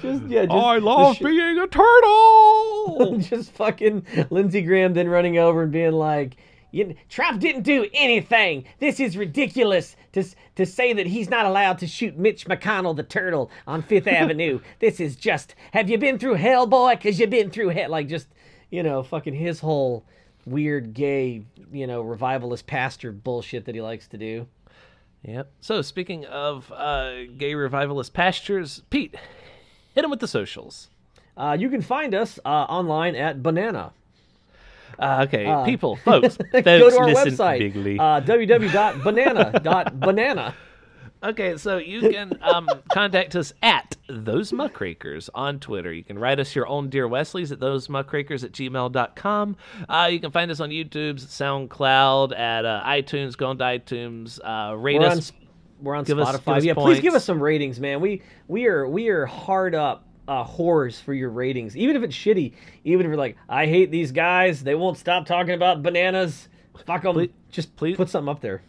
Speaker 1: just yeah just,
Speaker 3: I
Speaker 1: just
Speaker 3: love
Speaker 1: sh-
Speaker 3: being a turtle.
Speaker 1: just fucking Lindsey Graham then running over and being like, you, Trump didn't do anything. This is ridiculous to to say that he's not allowed to shoot Mitch McConnell the turtle on Fifth *laughs* Avenue. This is just. Have you been through hell, boy? Cause you've been through hell. Like just, you know, fucking his whole weird gay, you know, revivalist pastor bullshit that he likes to do.
Speaker 2: Yep. So speaking of uh, gay revivalist pastures, Pete, hit him with the socials.
Speaker 1: Uh, you can find us uh, online at Banana.
Speaker 2: Uh, okay, people, folks, *laughs* folks,
Speaker 1: Go to our
Speaker 2: listen
Speaker 1: website,
Speaker 2: bigly.
Speaker 1: uh, www.banana.banana. *laughs*
Speaker 2: Okay, so you can um, contact us at those muckrakers on Twitter. You can write us your own Dear Wesleys at those muckrakers at gmail.com. Uh, you can find us on YouTube, SoundCloud, at uh, iTunes. Go on to iTunes. Uh, rate
Speaker 1: We're
Speaker 2: us.
Speaker 1: S- we're on
Speaker 2: give us-
Speaker 1: Spotify.
Speaker 2: give us
Speaker 1: yeah, please give us some ratings, man. We we are we are hard up uh, whores for your ratings, even if it's shitty. Even if you're like, I hate these guys. They won't stop talking about bananas. Fuck them.
Speaker 2: Please-
Speaker 1: Just
Speaker 2: please-
Speaker 1: put something up there.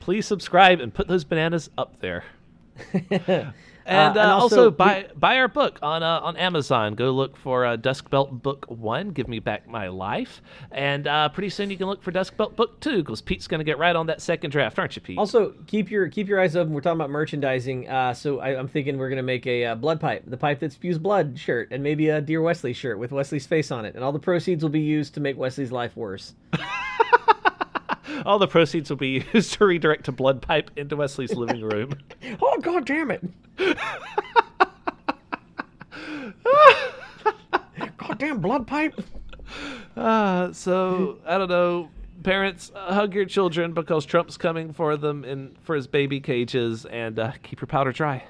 Speaker 2: Please subscribe and put those bananas up there. *laughs* and, uh,
Speaker 1: and
Speaker 2: also,
Speaker 1: also,
Speaker 2: buy buy our book on uh, on Amazon. Go look for uh, Dusk Belt Book One. Give me back my life. And uh, pretty soon you can look for Dusk Belt Book Two because Pete's going to get right on that second draft, aren't you, Pete?
Speaker 1: Also, keep your keep your eyes open. We're talking about merchandising. Uh, so I, I'm thinking we're gonna make a uh, blood pipe, the pipe that spews blood shirt, and maybe a Dear Wesley shirt with Wesley's face on it. And all the proceeds will be used to make Wesley's life worse. *laughs* *laughs*
Speaker 2: All the proceeds will be *laughs* used to redirect a blood pipe into Wesley's living room. *laughs*
Speaker 1: oh God damn it! Goddamn blood pipe.
Speaker 2: Uh, so I don't know. Parents, uh, hug your children because Trump's coming for them in for his baby cages, and uh, keep your powder dry.